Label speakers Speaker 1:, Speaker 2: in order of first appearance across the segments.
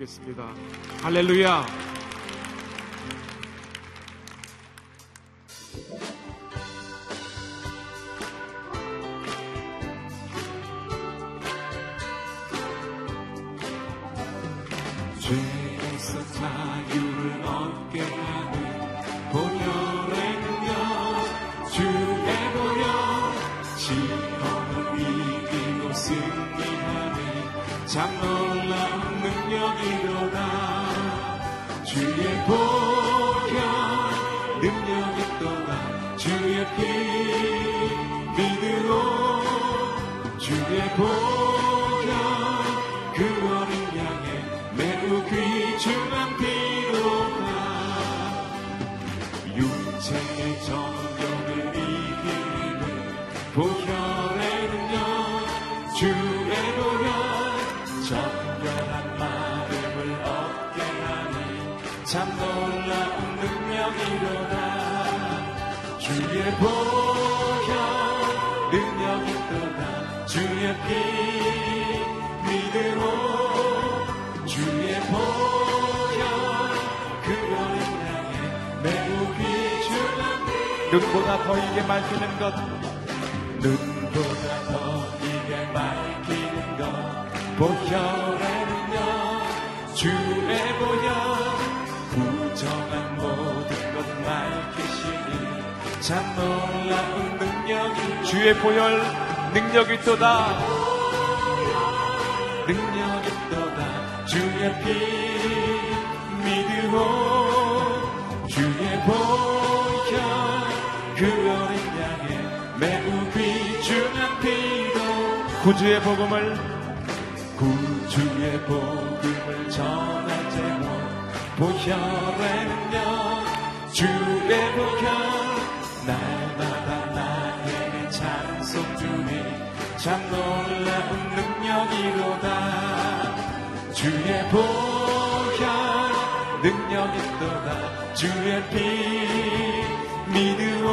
Speaker 1: 좋겠습니다. 할렐루야.
Speaker 2: 또다. 능력이 또다. 주의 피 믿으오 주의 보혈 그 어린 양의 매우 귀중한 피로
Speaker 1: 구주의 복음을
Speaker 2: 구주의 복음을 전할 제목 보혈의 능력 주의 보혈 참 놀라운 능력이로다. 주의 보혈 능력이 또다. 주의 피 믿으오.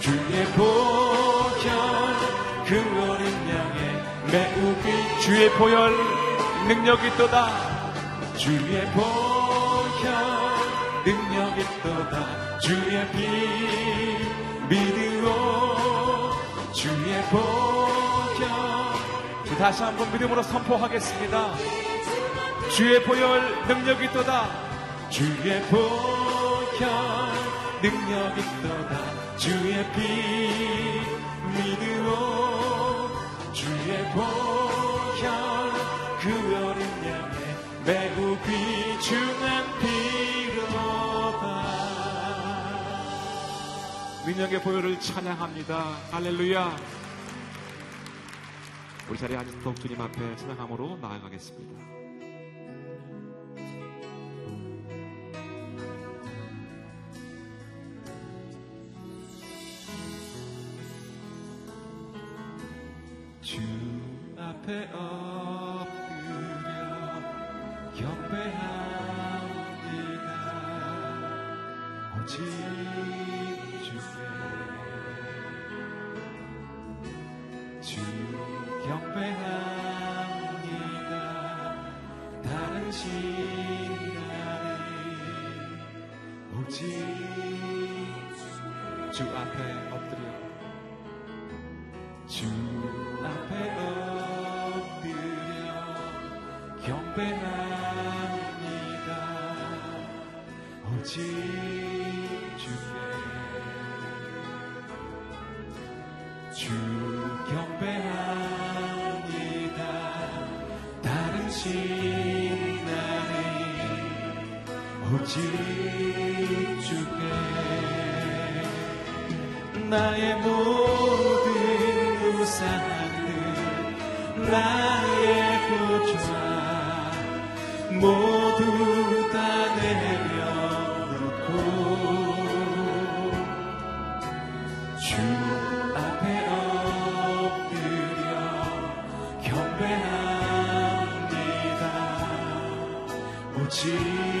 Speaker 2: 주의 보혈 그 어린 양의 매우 귀
Speaker 1: 주의 보혈 능력이 또다.
Speaker 2: 주의 보혈 능력이 또다. 주의 피 믿으오 주의 보혈.
Speaker 1: 다시 한번 믿음으로 선포하겠습니다. 주의 보혈 능력이 또다.
Speaker 2: 주의 보혈 능력이 또다. 주의 피 믿으오 주의 보혈
Speaker 1: 능력의 보혈을 찬양합니다. 할렐루야. 우리 자리에 앉은 주님 앞에 찬양함으로 나아가겠습니다.
Speaker 2: 주 앞에 엎드려 경배합 주 앞에 엎드려. 주 앞에 엎드려. 경배합니다. 오직 주께. 주 경배합니다. 다른 신나리 오직 주께 나의 모든 우상들 나의 구주와 모두 다 내려놓고 주 앞에 엎드려 경배합니다. 오직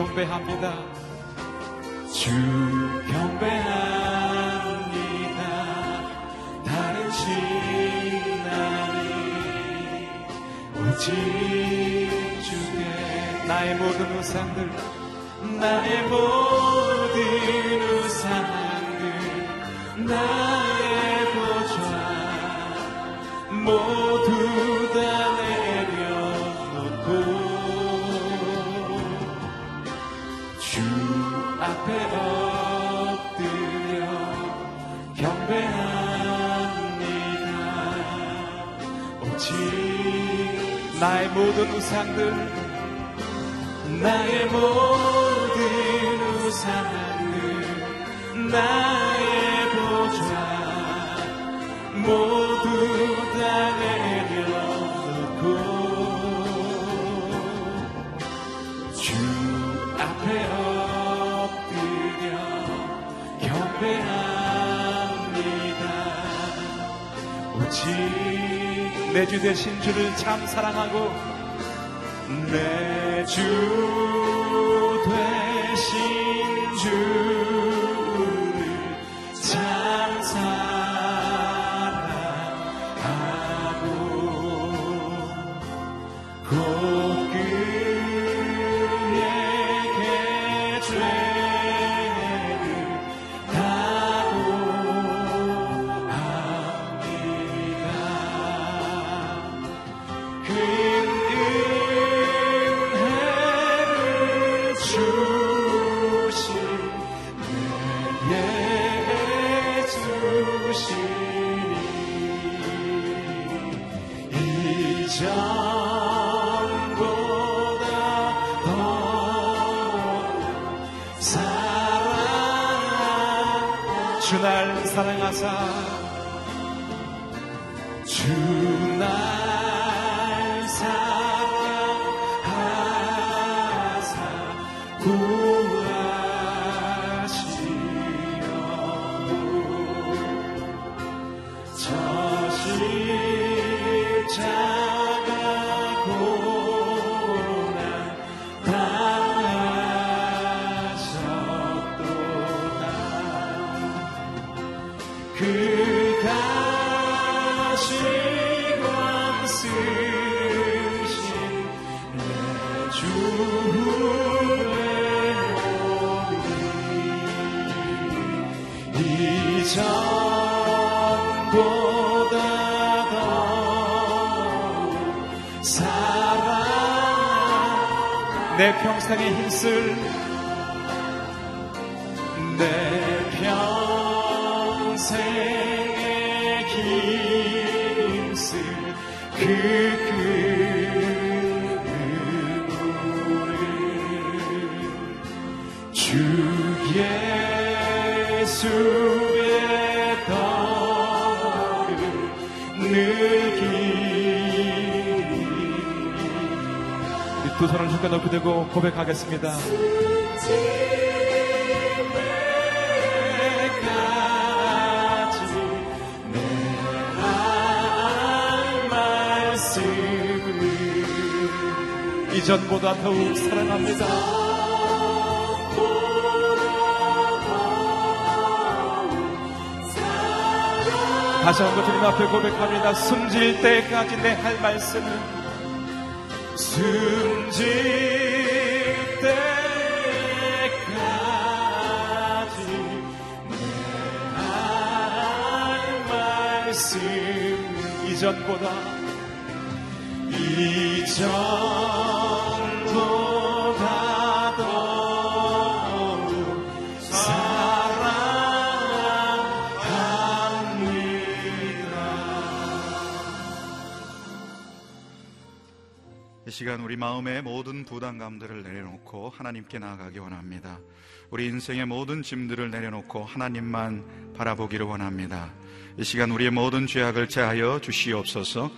Speaker 2: 경배합니다. 주
Speaker 1: 경배합니다
Speaker 2: 다른 신나니 오직 주께
Speaker 1: 나의 모든 우상들
Speaker 2: 나의 모든 우상들 나의 보좌 모두 다
Speaker 1: 나의 모든 우상들
Speaker 2: 나의 모든 우상들 나의 보좌 모두 다 내려놓고. 주 앞에 엎드려 경배합니다. 오직
Speaker 1: 내 주 되신 주를 참 사랑하고
Speaker 2: 내주 사 고
Speaker 1: 고백하겠습니다.
Speaker 2: 말씀을
Speaker 1: 이전보다 더욱 사랑합니다. 다시 한번 주님 앞에 고백합니다. 숨질 때까지 내 할 말씀은
Speaker 2: 숨질
Speaker 1: 이전보다
Speaker 2: 이전
Speaker 3: 시간 우리 마음의 모든 부담감들을 내려놓고 하나님께 나아가기 원합니다. 우리 인생의 모든 짐들을 내려놓고 하나님만 바라보기를 원합니다. 이 시간 우리의 모든 죄악을 제하여 주시옵소서.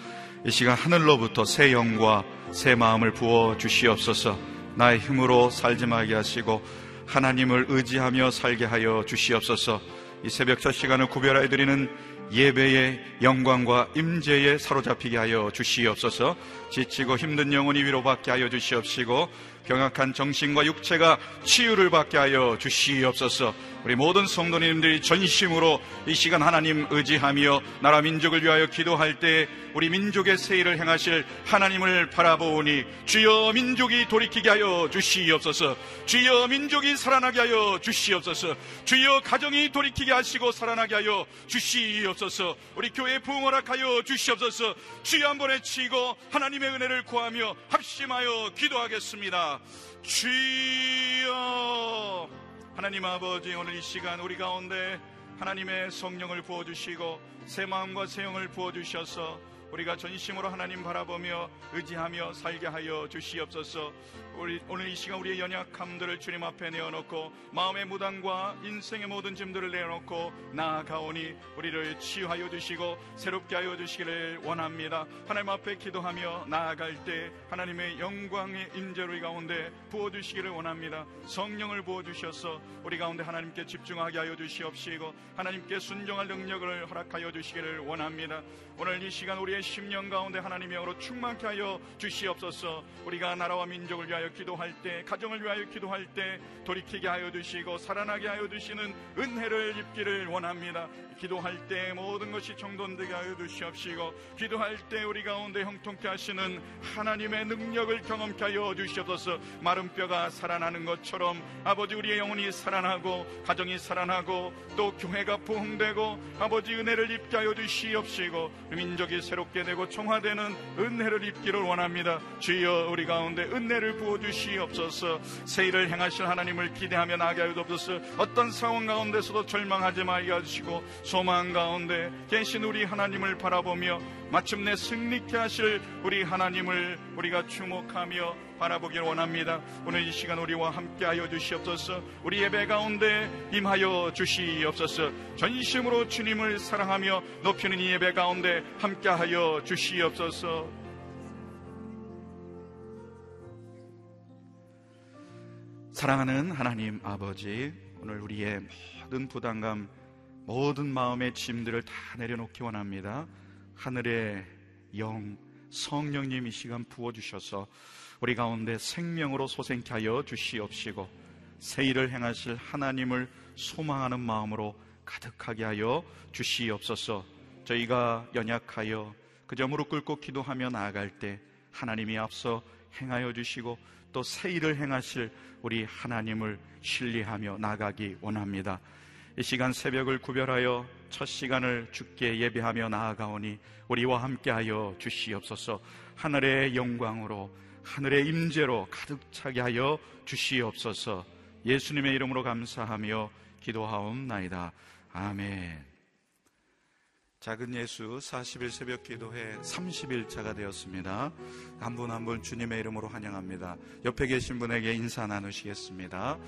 Speaker 3: 이 시간 하늘로부터 새 영과 새 마음을 부어 주시옵소서. 나의 힘으로 살지 말게 하시고 하나님을 의지하며 살게 하여 주시옵소서. 이 새벽 첫 시간을 구별하여 드리는 예배의 영광과 임재에 사로잡히게 하여 주시옵소서. 지치고 힘든 영혼이 위로받게 하여 주시옵시고 병약한 정신과 육체가 치유를 받게 하여 주시옵소서. 우리 모든 성도님들이 전심으로 이 시간 하나님 의지하며 나라 민족을 위하여 기도할 때 우리 민족의 세일을 행하실 하나님을 바라보니 주여 민족이 돌이키게 하여 주시옵소서. 주여 민족이 살아나게 하여 주시옵소서. 주여 가정이 돌이키게 하시고 살아나게 하여 주시옵소서. 우리 교회 부흥허락하여 주시옵소서. 주여 한 번에 치고 하나님의 은혜를 구하며 합심하여 기도하겠습니다. 주여 하나님 아버지 오늘 이 시간 우리 가운데 하나님의 성령을 부어주시고 새 마음과 새 영을 부어주셔서 우리가 전심으로 하나님 바라보며 의지하며 살게 하여 주시옵소서. 우리 오늘 이 시간 우리의 연약함들을 주님 앞에 내어놓고 마음의 무당과 인생의 모든 짐들을 내어놓고 나아가오니 우리를 치유하여 주시고 새롭게 하여 주시기를 원합니다. 하나님 앞에 기도하며 나아갈 때 하나님의 영광의 임재로 이 가운데 부어 주시기를 원합니다. 성령을 부어 주셔서 우리 가운데 하나님께 집중하게 하여 주시옵시고 하나님께 순종할 능력을 허락하여 주시기를 원합니다. 오늘 이 시간 우리의 심령 가운데 하나님의 영으로 충만케 하여 주시옵소서. 우리가 나라와 민족을 위하여 기도할 때, 가정을 위하여 기도할 때 돌이키게 하여 주시고 살아나게 하여 주시는 은혜를 입기를 원합니다. 기도할 때 모든 것이 정돈되게 하여 주시옵시고 기도할 때 우리 가운데 형통케 하시는 하나님의 능력을 경험케 하여 주시옵소서. 마른 뼈가 살아나는 것처럼 아버지 우리의 영혼이 살아나고 가정이 살아나고 또 교회가 부흥되고 아버지 은혜를 입게 하여 주시옵시고 민족이 새롭게 되고 청화되는 은혜를 입기를 원합니다. 주여 우리 가운데 은혜를 부어 주시옵소서. 세일을 행하실 하나님을 기대하며 하여 주옵소서. 어떤 상황 가운데서도 절망하지 말게 하시고 소망 가운데 계신 우리 하나님을 바라보며 마침내 승리케 하실 우리 하나님을 우리가 주목하며 바라보기를 원합니다. 오늘 이 시간 우리와 함께하여 주시옵소서. 우리 예배 가운데 임하여 주시옵소서. 전심으로 주님을 사랑하며 높이는 이 예배 가운데 함께하여 주시옵소서. 사랑하는 하나님 아버지, 오늘 우리의 모든 부담감, 모든 마음의 짐들을 다 내려놓기 원합니다. 하늘의 영, 성령님 이 시간 부어주셔서 우리 가운데 생명으로 소생케 하여 주시옵시고 새 일을 행하실 하나님을 소망하는 마음으로 가득하게 하여 주시옵소서 저희가 연약하여 그저 무릎 꿇고 기도하며 나아갈 때 하나님이 앞서 행하여 주시고 또 새 일을 행하실 우리 하나님을 신뢰하며 나가기 원합니다. 이 시간 새벽을 구별하여 첫 시간을 죽게 예배하며 나아가오니 우리와 함께하여 주시옵소서 하늘의 영광으로 하늘의 임재로 가득 차게 하여 주시옵소서 예수님의 이름으로 감사하며 기도하옵나이다. 아멘. 작은 예수 40일 새벽 기도회 30일차가 되었습니다. 한분 한 분 주님의 이름으로 환영합니다. 옆에 계신 분에게 인사 나누시겠습니다.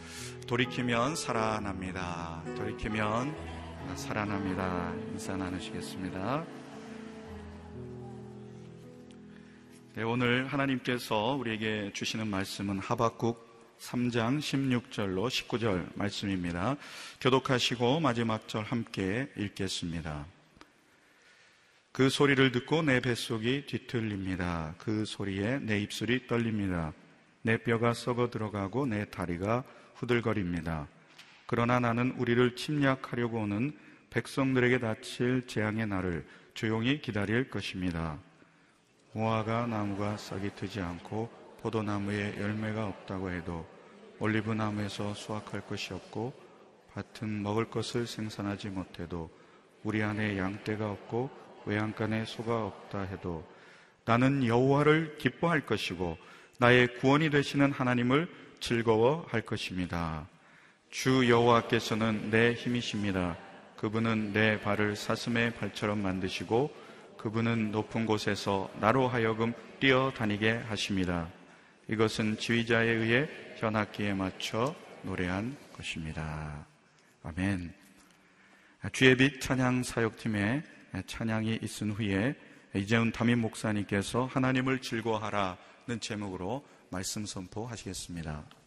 Speaker 3: 돌이키면 살아납니다. 돌이키면 살아납니다. 인사 나누시겠습니다. 네, 오늘 하나님께서 우리에게 주시는 말씀은 하박국 3장 16절로 19절 말씀입니다. 교독하시고 마지막 절 함께 읽겠습니다. 그 소리를 듣고 내 뱃속이 뒤틀립니다. 그 소리에 내 입술이 떨립니다. 내 뼈가 썩어 들어가고 내 다리가 후들거립니다. 그러나 나는 우리를 침략하려고 오는 백성들에게 닥칠 재앙의 날을 조용히 기다릴 것입니다. 무화과 나무가 싹이 트지 않고 포도나무에 열매가 없다고 해도 올리브 나무에서 수확할 것이 없고 밭은 먹을 것을 생산하지 못해도 우리 안에 양떼가 없고 외양간에 소가 없다 해도 나는 여호와를 기뻐할 것이고 나의 구원이 되시는 하나님을 즐거워할 것입니다. 주 여호와께서는 내 힘이십니다. 그분은 내 발을 사슴의 발처럼 만드시고 그분은 높은 곳에서 나로 하여금 뛰어다니게 하십니다. 이것은 지휘자에 의해 현악기에 맞춰 노래한 것입니다. 아멘. 주의 빛 찬양 사역팀의 찬양이 있은 후에 이재훈 담임 목사님께서 하나님을 즐거워하라는 제목으로 말씀 선포하시겠습니다.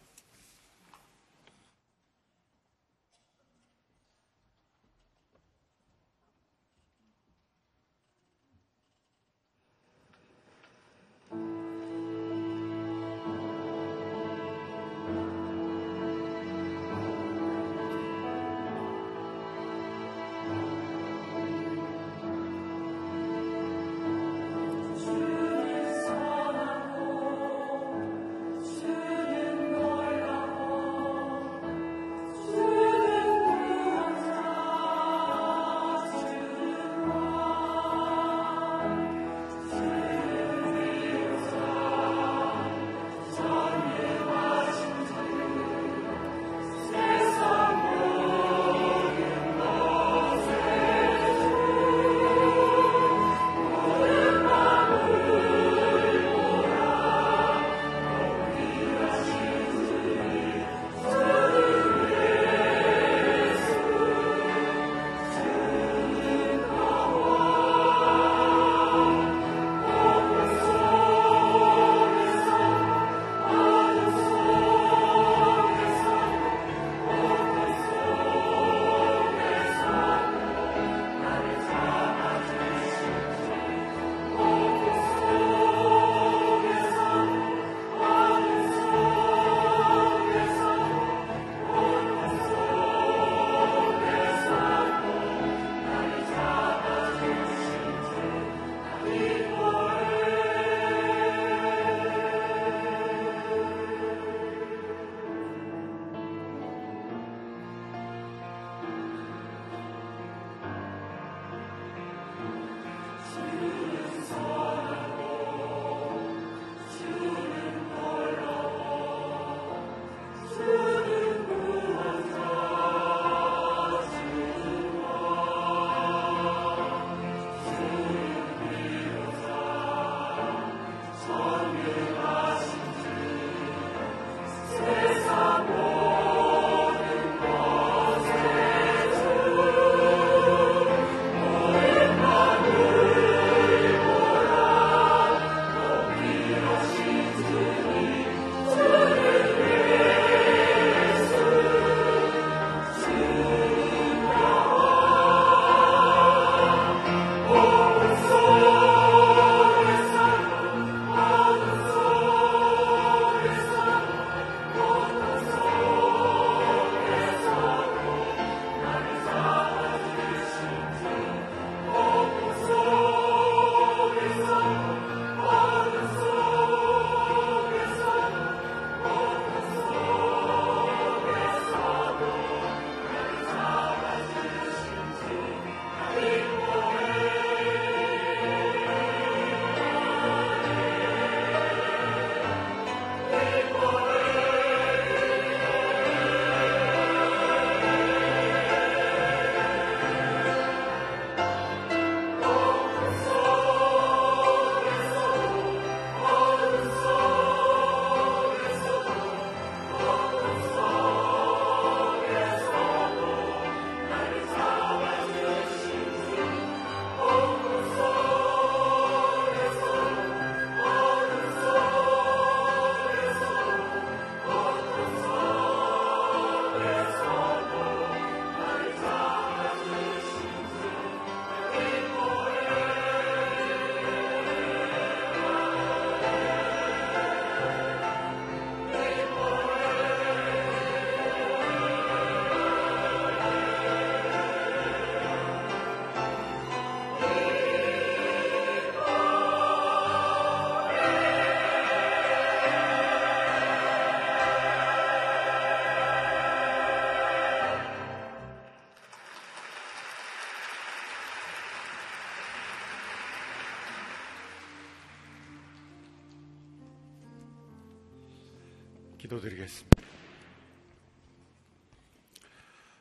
Speaker 4: 기도드리겠습니다.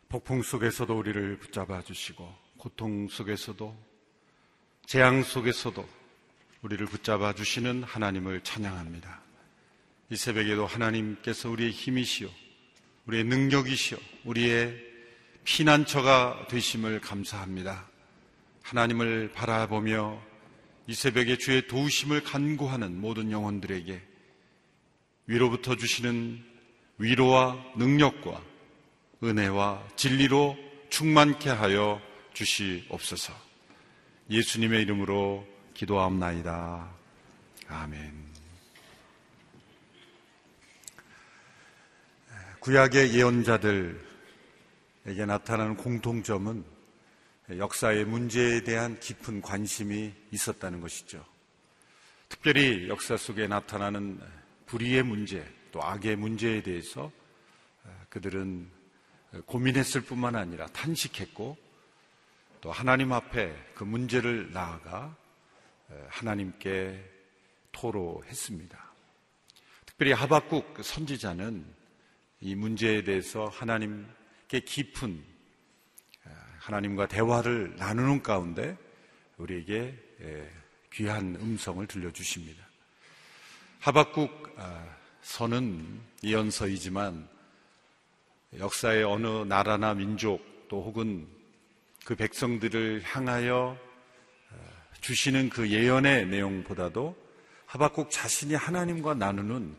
Speaker 4: 폭풍 속에서도 우리를 붙잡아 주시고 고통 속에서도 재앙 속에서도 우리를 붙잡아 주시는 하나님을 찬양합니다. 이 새벽에도 하나님께서 우리의 힘이시오, 우리의 능력이시오, 우리의 피난처가 되심을 감사합니다. 하나님을 바라보며 이 새벽에 주의 도우심을 간구하는 모든 영혼들에게 위로부터 주시는 위로와 능력과 은혜와 진리로 충만케 하여 주시옵소서. 예수님의 이름으로 기도함나이다. 아멘. 구약의 예언자들에게 나타나는 공통점은 역사의 문제에 대한 깊은 관심이 있었다는 것이죠. 특별히 역사 속에 나타나는 불의의 문제, 또 악의 문제에 대해서 그들은 고민했을 뿐만 아니라 탄식했고 또 하나님 앞에 그 문제를 나아가 하나님께 토로했습니다. 특별히 하박국 선지자는 이 문제에 대해서 하나님께 깊은 하나님과 대화를 나누는 가운데 우리에게 귀한 음성을 들려주십니다. 하박국 선은 예언서이지만 역사의 어느 나라나 민족 또 혹은 그 백성들을 향하여 주시는 그 예언의 내용보다도 하박국 자신이 하나님과 나누는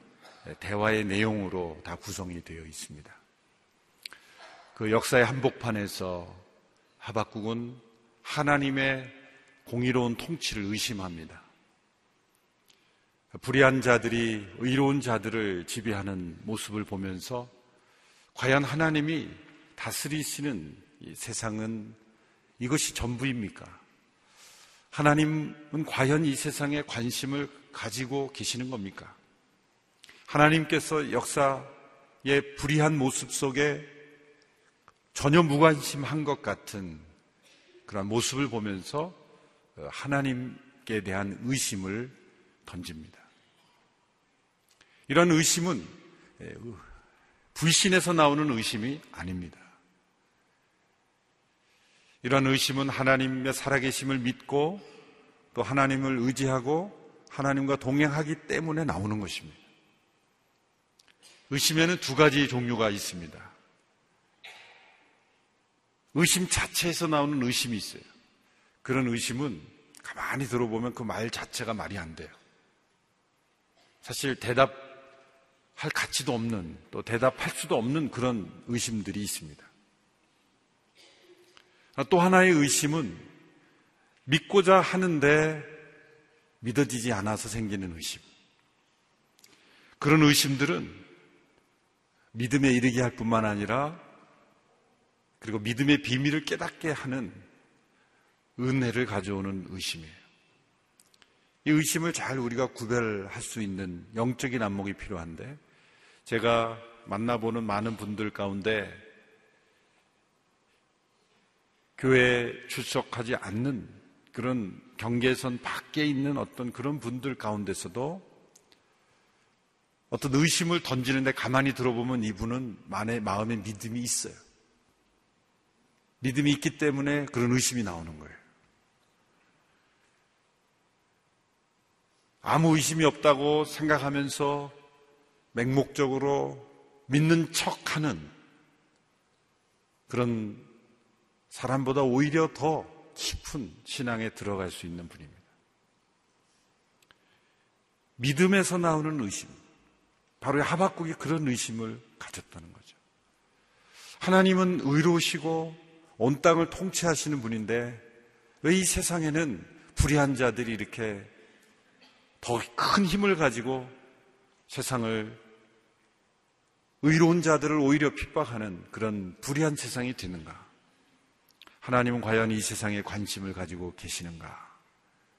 Speaker 4: 대화의 내용으로 다 구성이 되어 있습니다. 그 역사의 한복판에서 하박국은 하나님의 공의로운 통치를 의심합니다. 불의한 자들이 의로운 자들을 지배하는 모습을 보면서 과연 하나님이 다스리시는 세상은 이것이 전부입니까? 하나님은 과연 이 세상에 관심을 가지고 계시는 겁니까? 하나님께서 역사의 불의한 모습 속에 전혀 무관심한 것 같은 그런 모습을 보면서 하나님께 대한 의심을 던집니다. 이런 의심은 불신에서 나오는 의심이 아닙니다. 이런 의심은 하나님의 살아계심을 믿고 또 하나님을 의지하고 하나님과 동행하기 때문에 나오는 것입니다. 의심에는 두 가지 종류가 있습니다. 의심 자체에서 나오는 의심이 있어요. 그런 의심은 가만히 들어보면 그 말 자체가 말이 안 돼요. 사실 대답 할 가치도 없는 또 대답할 수도 없는 그런 의심들이 있습니다. 또 하나의 의심은 믿고자 하는데 믿어지지 않아서 생기는 의심. 그런 의심들은 믿음에 이르게 할 뿐만 아니라 그리고 믿음의 비밀을 깨닫게 하는 은혜를 가져오는 의심이에요. 이 의심을 잘 우리가 구별할 수 있는 영적인 안목이 필요한데 제가 만나보는 많은 분들 가운데 교회에 출석하지 않는 그런 경계선 밖에 있는 어떤 그런 분들 가운데서도 어떤 의심을 던지는데 가만히 들어보면 이분은 마음에 믿음이 있어요. 믿음이 있기 때문에 그런 의심이 나오는 거예요. 아무 의심이 없다고 생각하면서 맹목적으로 믿는 척 하는 그런 사람보다 오히려 더 깊은 신앙에 들어갈 수 있는 분입니다. 믿음에서 나오는 의심. 바로 하박국이 그런 의심을 가졌다는 거죠. 하나님은 의로우시고 온 땅을 통치하시는 분인데 왜 이 세상에는 불의한 자들이 이렇게 더 큰 힘을 가지고 세상을 의로운 자들을 오히려 핍박하는 그런 불의한 세상이 되는가? 하나님은 과연 이 세상에 관심을 가지고 계시는가?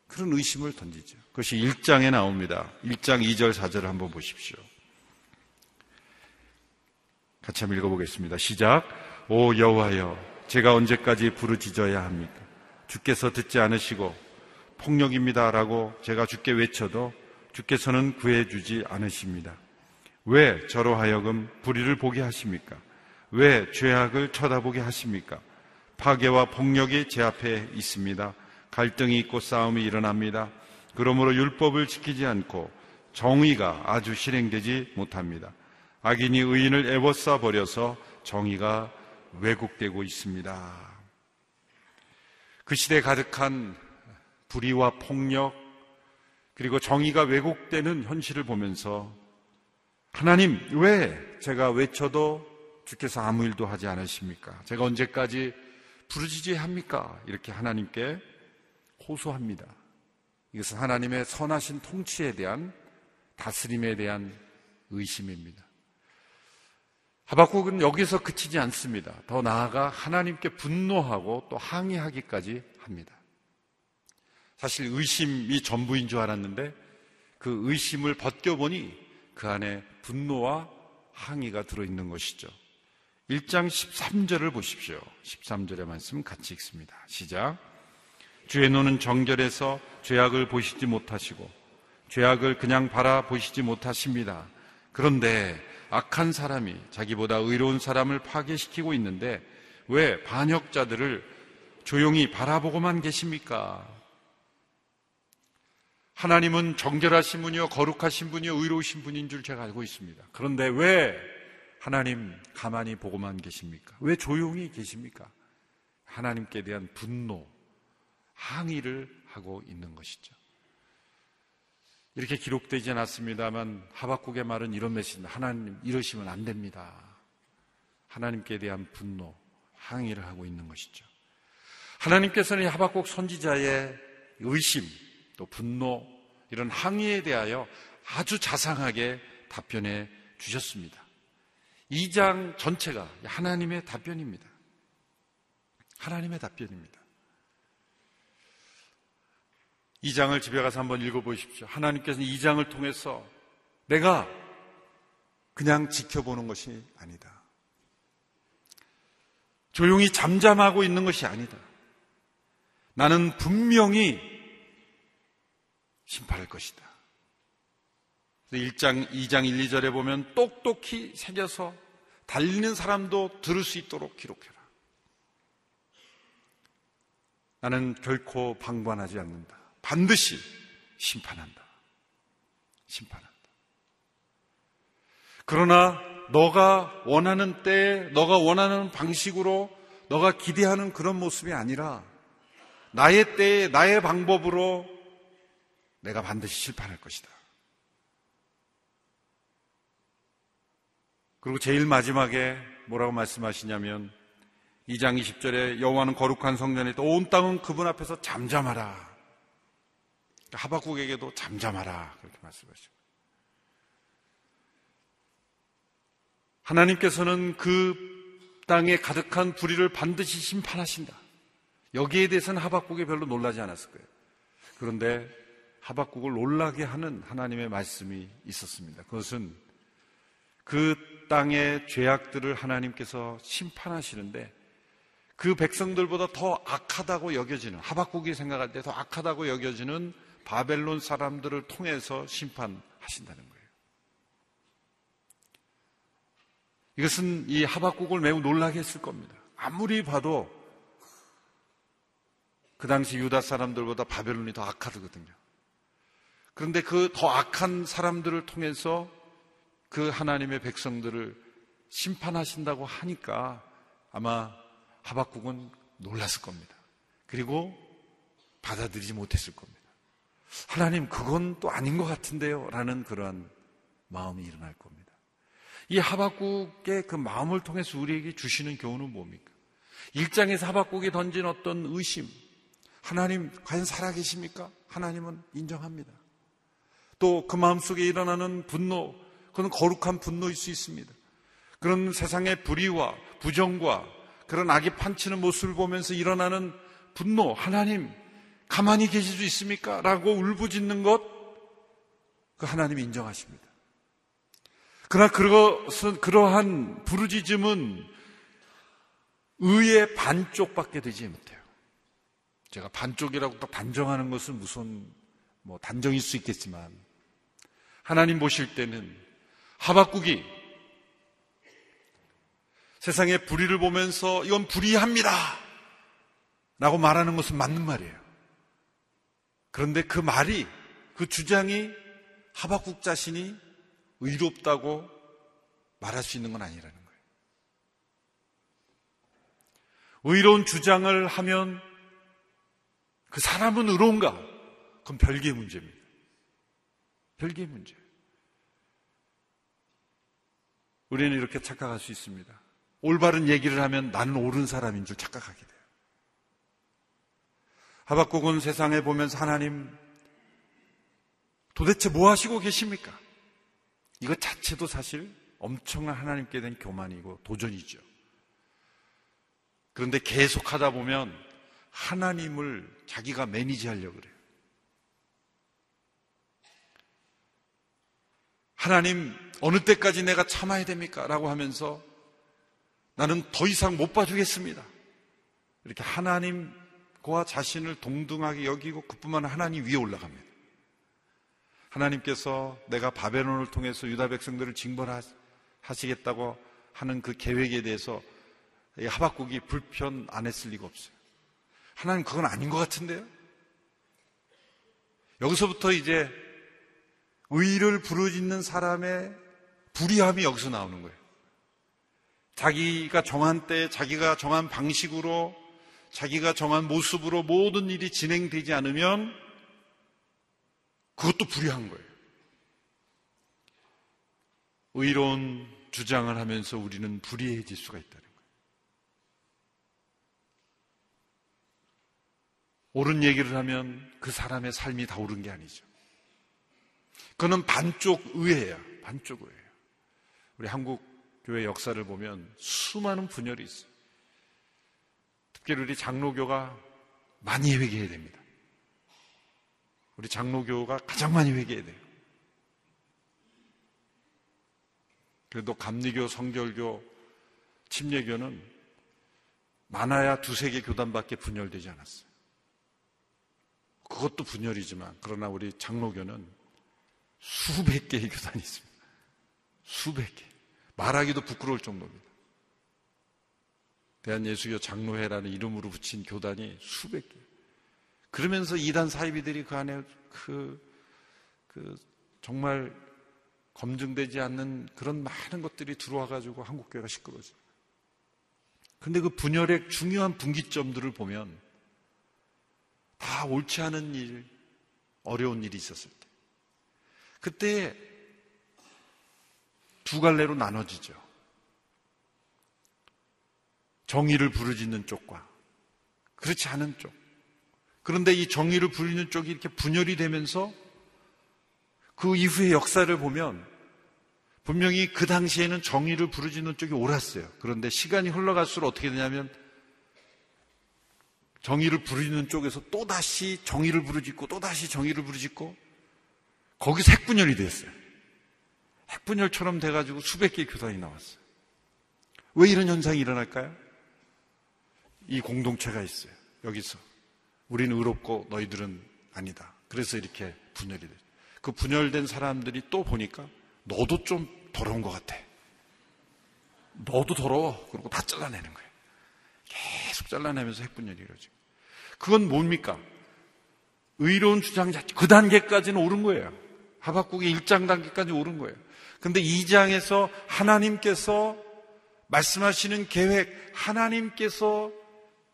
Speaker 4: 그런 의심을 던지죠. 그것이 1장에 나옵니다. 1장 2절 4절을 한번 보십시오. 같이 한번 읽어보겠습니다. 시작. 오 여호와여, 제가 언제까지 부르짖어야 합니까? 주께서 듣지 않으시고 폭력입니다라고 제가 주께 외쳐도 주께서는 구해주지 않으십니다. 왜 저로 하여금 불의를 보게 하십니까? 왜 죄악을 쳐다보게 하십니까? 파괴와 폭력이 제 앞에 있습니다. 갈등이 있고 싸움이 일어납니다. 그러므로 율법을 지키지 않고 정의가 아주 실행되지 못합니다. 악인이 의인을 애워싸 버려서 정의가 왜곡되고 있습니다. 그 시대에 가득한 불의와 폭력, 그리고 정의가 왜곡되는 현실을 보면서 하나님, 왜 제가 외쳐도 주께서 아무 일도 하지 않으십니까? 제가 언제까지 부르짖어야 합니까? 이렇게 하나님께 호소합니다. 이것은 하나님의 선하신 통치에 대한 다스림에 대한 의심입니다. 하박국은 여기서 그치지 않습니다. 더 나아가 하나님께 분노하고 또 항의하기까지 합니다. 사실 의심이 전부인 줄 알았는데 그 의심을 벗겨보니 그 안에 분노와 항의가 들어있는 것이죠. 1장 13절을 보십시오. 13절의 말씀 같이 읽습니다. 시작. 주의 노는 정결해서 죄악을 보시지 못하시고 죄악을 그냥 바라보시지 못하십니다. 그런데 악한 사람이 자기보다 의로운 사람을 파괴시키고 있는데 왜 반역자들을 조용히 바라보고만 계십니까? 하나님은 정결하신 분이요, 거룩하신 분이요, 의로우신 분인 줄 제가 알고 있습니다. 그런데 왜 하나님 가만히 보고만 계십니까? 왜 조용히 계십니까? 하나님께 대한 분노, 항의를 하고 있는 것이죠. 이렇게 기록되지 않았습니다만 하박국의 말은 이런 메시지입니다. 하나님 이러시면 안 됩니다. 하나님께 대한 분노, 항의를 하고 있는 것이죠. 하나님께서는 하박국 선지자의 의심, 또 분노, 이런 항의에 대하여 아주 자상하게 답변해 주셨습니다. 2장 전체가 하나님의 답변입니다. 하나님의 답변입니다. 2장을 집에 가서 한번 읽어보십시오. 하나님께서는 2장을 통해서 내가 그냥 지켜보는 것이 아니다. 조용히 잠잠하고 있는 것이 아니다. 나는 분명히 심판할 것이다. 1장, 2장 1, 2절에 보면 똑똑히 새겨서 달리는 사람도 들을 수 있도록 기록해라. 나는 결코 방관하지 않는다. 반드시 심판한다. 심판한다. 그러나 너가 원하는 때에 너가 원하는 방식으로 너가 기대하는 그런 모습이 아니라 나의 때에 나의 방법으로 내가 반드시 실패할 것이다. 그리고 제일 마지막에 뭐라고 말씀하시냐면 2장 20절에 여호와는 거룩한 성전에 온 땅은 그분 앞에서 잠잠하라. 하박국에게도 잠잠하라 그렇게 말씀하시고 하나님께서는 그 땅에 가득한 불의를 반드시 심판하신다. 여기에 대해서는 하박국이 별로 놀라지 않았을 거예요. 그런데 하박국을 놀라게 하는 하나님의 말씀이 있었습니다. 그것은 그 땅의 죄악들을 하나님께서 심판하시는데 그 백성들보다 더 악하다고 여겨지는 하박국이 생각할 때 더 악하다고 여겨지는 바벨론 사람들을 통해서 심판하신다는 거예요. 이것은 이 하박국을 매우 놀라게 했을 겁니다. 아무리 봐도 그 당시 유다 사람들보다 바벨론이 더 악하거든요. 그런데 그 더 악한 사람들을 통해서 그 하나님의 백성들을 심판하신다고 하니까 아마 하박국은 놀랐을 겁니다. 그리고 받아들이지 못했을 겁니다. 하나님, 그건 또 아닌 것 같은데요. 라는 그러한 마음이 일어날 겁니다. 이 하박국의 그 마음을 통해서 우리에게 주시는 교훈은 뭡니까? 일장에서 하박국이 던진 어떤 의심, 하나님 과연 살아계십니까? 하나님은 인정합니다. 또 그 마음속에 일어나는 분노, 그건 거룩한 분노일 수 있습니다. 그런 세상의 불의와 부정과 그런 악이 판치는 모습을 보면서 일어나는 분노, 하나님 가만히 계실 수 있습니까? 라고 울부짖는 것, 그 하나님이 인정하십니다. 그러나 그것은, 그러한 부르짖음은 의의 반쪽밖에 되지 못해요. 제가 반쪽이라고 딱 단정하는 것은 무슨 뭐 단정일 수 있겠지만 하나님 보실 때는 하박국이 세상의 불의를 보면서 이건 불의합니다. 라고 말하는 것은 맞는 말이에요. 그런데 그 말이, 그 주장이 하박국 자신이 의롭다고 말할 수 있는 건 아니라는 거예요. 의로운 주장을 하면 그 사람은 의로운가? 그건 별개의 문제입니다. 별개의 문제. 우리는 이렇게 착각할 수 있습니다. 올바른 얘기를 하면 나는 옳은 사람인 줄 착각하게 돼요. 하박국은 세상에 보면서 하나님 도대체 뭐 하시고 계십니까? 이것 자체도 사실 엄청난 하나님께 대한 교만이고 도전이죠. 그런데 계속 하다 보면 하나님을 자기가 매니지 하려고 그래요. 하나님, 어느 때까지 내가 참아야 됩니까? 라고 하면서 나는 더 이상 못 봐주겠습니다. 이렇게 하나님과 자신을 동등하게 여기고 그뿐만 하나님 위에 올라갑니다. 하나님께서 내가 바벨론을 통해서 유다 백성들을 징벌하시겠다고 하는 그 계획에 대해서 하박국이 불편 안 했을 리가 없어요. 하나님 그건 아닌 것 같은데요? 여기서부터 이제 의를 부르짖는 사람의 불의함이 여기서 나오는 거예요. 자기가 정한 때, 자기가 정한 방식으로, 자기가 정한 모습으로 모든 일이 진행되지 않으면 그것도 불의한 거예요. 의로운 주장을 하면서 우리는 불의해질 수가 있다는 거예요. 옳은 얘기를 하면 그 사람의 삶이 다 옳은 게 아니죠. 그는 반쪽 의회야. 반쪽 의회예요. 우리 한국 교회 역사를 보면 수많은 분열이 있어요. 특별히 우리 장로교가 많이 회개해야 됩니다. 우리 장로교가 가장 많이 회개해야 돼요. 그래도 감리교, 성결교, 침례교는 많아야 두세 개 교단밖에 분열되지 않았어요. 그것도 분열이지만, 그러나 우리 장로교는 수백 개의 교단이 있습니다. 수백 개. 말하기도 부끄러울 정도입니다. 대한예수교 장로회라는 이름으로 붙인 교단이 수백 개. 그러면서 이단 사이비들이 그 안에 그, 그, 정말 검증되지 않는 그런 많은 것들이 들어와가지고 한국교회가 시끄러워져. 근데 그 분열의 중요한 분기점들을 보면 다 옳지 않은 일, 어려운 일이 있었을 때. 그때 두 갈래로 나눠지죠. 정의를 부르짖는 쪽과 그렇지 않은 쪽. 그런데 이 정의를 부르는 쪽이 이렇게 분열이 되면서 그 이후의 역사를 보면 분명히 그 당시에는 정의를 부르짖는 쪽이 옳았어요. 그런데 시간이 흘러갈수록 어떻게 되냐면 정의를 부르짖는 쪽에서 또다시 정의를 부르짖고 또다시 정의를 부르짖고 거기서 핵분열이 됐어요. 핵분열처럼 돼가지고 수백 개의 교단이 나왔어요. 왜 이런 현상이 일어날까요? 이 공동체가 있어요. 여기서. 우리는 의롭고 너희들은 아니다. 그래서 이렇게 분열이 되죠. 그 분열된 사람들이 또 보니까 너도 좀 더러운 것 같아. 너도 더러워. 그러고 다 잘라내는 거예요. 계속 잘라내면서 핵분열이 이루어지고. 그건 뭡니까? 의로운 주장 자체. 그 단계까지는 옳은 거예요. 하박국의 1장 단계까지 옳은 거예요. 근데 2장에서 하나님께서 말씀하시는 계획, 하나님께서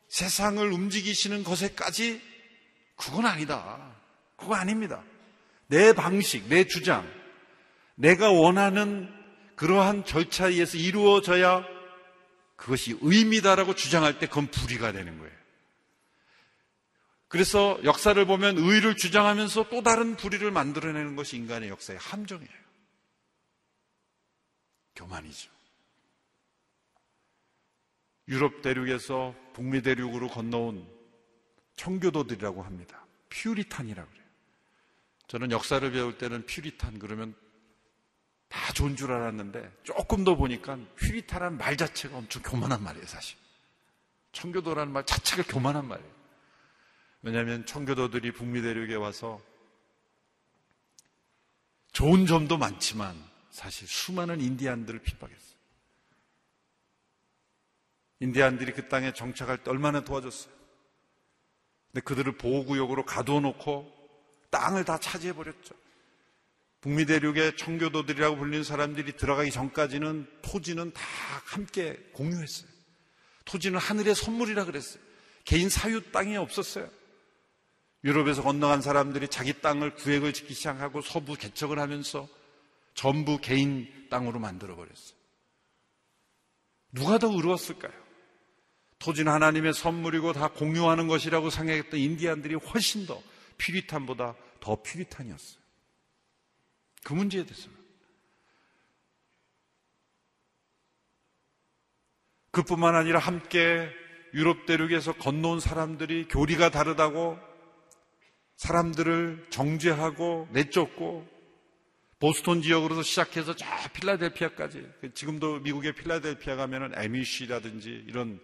Speaker 4: 세상을 움직이시는 것에까지 그건 아니다. 그거 아닙니다. 내 방식, 내 주장, 내가 원하는 그러한 절차에 의해서 이루어져야 그것이 의미다라고 주장할 때 그건 불의가 되는 거예요. 그래서 역사를 보면 의를 주장하면서 또 다른 불의를 만들어내는 것이 인간의 역사의 함정이에요. 교만이죠. 유럽 대륙에서 북미 대륙으로 건너온 청교도들이라고 합니다. 퓨리탄이라고 그래요. 저는 역사를 배울 때는 퓨리탄 그러면 다 좋은 줄 알았는데 조금 더 보니까 퓨리탄이라는 말 자체가 엄청 교만한 말이에요, 사실. 청교도라는 말 자체가 교만한 말이에요. 왜냐하면 청교도들이 북미 대륙에 와서 좋은 점도 많지만 사실 수많은 인디안들을 핍박했어요. 인디안들이 그 땅에 정착할 때 얼마나 도와줬어요. 근데 그들을 보호구역으로 가두어 놓고 땅을 다 차지해버렸죠. 북미 대륙의 청교도들이라고 불리는 사람들이 들어가기 전까지는 토지는 다 함께 공유했어요. 토지는 하늘의 선물이라 그랬어요. 개인 사유 땅이 없었어요. 유럽에서 건너간 사람들이 자기 땅을 구획을 짓기 시작하고 서부 개척을 하면서 전부 개인 땅으로 만들어버렸어요. 누가 더 의로웠을까요? 토지는 하나님의 선물이고 다 공유하는 것이라고 생각했던 인디안들이 훨씬 더 피리탄보다 더 피리탄이었어요. 그 문제에 대해서는. 그뿐만 아니라 함께 유럽 대륙에서 건너온 사람들이 교리가 다르다고 사람들을 정죄하고 내쫓고 보스턴 지역으로서 시작해서 저 필라델피아까지 지금도 미국의 필라델피아 가면은 에미쉬라든지 이런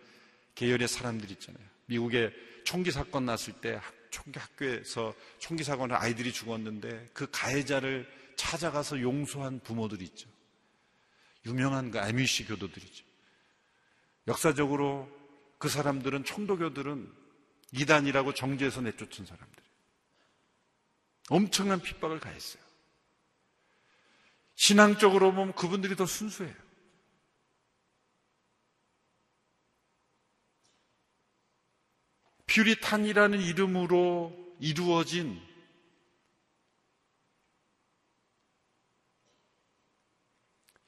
Speaker 4: 계열의 사람들 있잖아요. 미국에 총기 사건 났을 때 총기 학교에서 총기 사건에 아이들이 죽었는데 그 가해자를 찾아가서 용서한 부모들이 있죠. 유명한 그 에미쉬 교도들이죠. 역사적으로 그 사람들은 총도교들은 이단이라고 정죄해서 내쫓은 사람들. 엄청난 핍박을 가했어요. 신앙적으로 보면 그분들이 더 순수해요. 퓨리탄이라는 이름으로 이루어진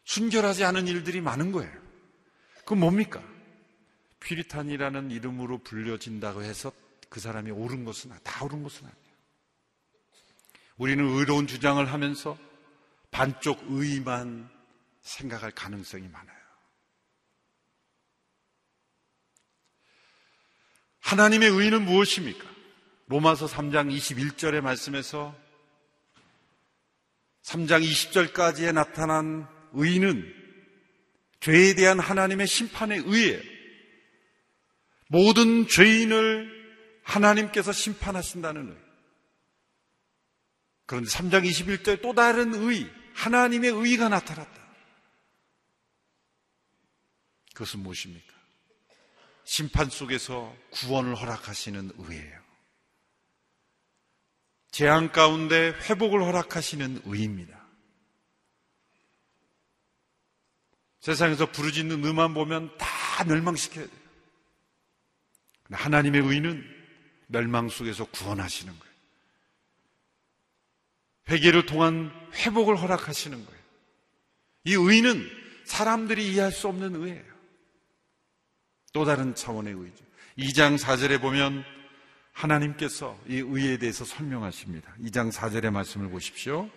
Speaker 4: 순결하지 않은 일들이 많은 거예요. 그건 뭡니까? 퓨리탄이라는 이름으로 불려진다고 해서 그 사람이 옳은 것은 다 옳은 것은 아니에요. 우리는 의로운 주장을 하면서 반쪽 의만 생각할 가능성이 많아요. 하나님의 의는 무엇입니까? 로마서 3장 21절의 말씀에서 3장 20절까지에 나타난 의는 죄에 대한 하나님의 심판의 의예요. 모든 죄인을 하나님께서 심판하신다는 의. 그런데 3장 21절 또 다른 의, 하나님의 의가 나타났다. 그것은 무엇입니까? 심판 속에서 구원을 허락하시는 의예요. 재앙 가운데 회복을 허락하시는 의입니다. 세상에서 부르짖는 의만 보면 다 멸망시켜야 돼요. 하나님의 의는 멸망 속에서 구원하시는 거예요. 회개를 통한 회복을 허락하시는 거예요. 이 의는 사람들이 이해할 수 없는 의예요. 또 다른 차원의 의죠. 2장 4절에 보면 하나님께서 이 의에 대해서 설명하십니다. 2장 4절의 말씀을 보십시오.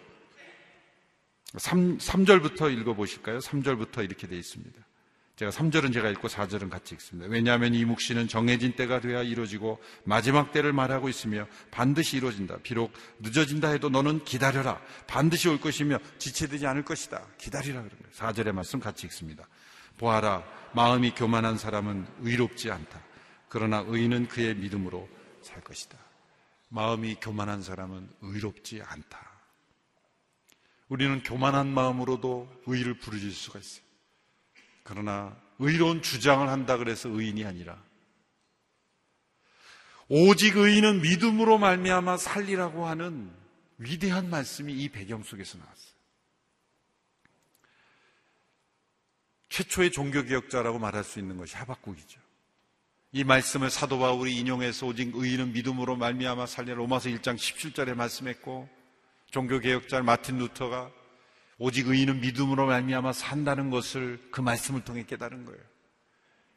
Speaker 4: 3, 3절부터 읽어보실까요? 3절부터 이렇게 되어 있습니다. 제가 3절은 제가 읽고 4절은 같이 읽습니다. 왜냐하면 이 묵시는 정해진 때가 돼야 이루어지고 마지막 때를 말하고 있으며 반드시 이루어진다. 비록 늦어진다 해도 너는 기다려라. 반드시 올 것이며 지체되지 않을 것이다. 기다리라 그런 거예요. 4절의 말씀 같이 읽습니다. 보아라. 마음이 교만한 사람은 의롭지 않다. 그러나 의인은 그의 믿음으로 살 것이다. 마음이 교만한 사람은 의롭지 않다. 우리는 교만한 마음으로도 의를 부르질 수가 있어요. 그러나 의로운 주장을 한다 그래서 의인이 아니라 오직 의인은 믿음으로 말미암아 살리라고 하는 위대한 말씀이 이 배경 속에서 나왔어요. 최초의 종교개혁자라고 말할 수 있는 것이 하박국이죠. 이 말씀을 사도 바울이 인용해서 오직 의인은 믿음으로 말미암아 살리라 로마서 1장 17절에 말씀했고 종교개혁자 마틴 루터가 오직 의인은 믿음으로 말미암아 산다는 것을 그 말씀을 통해 깨달은 거예요.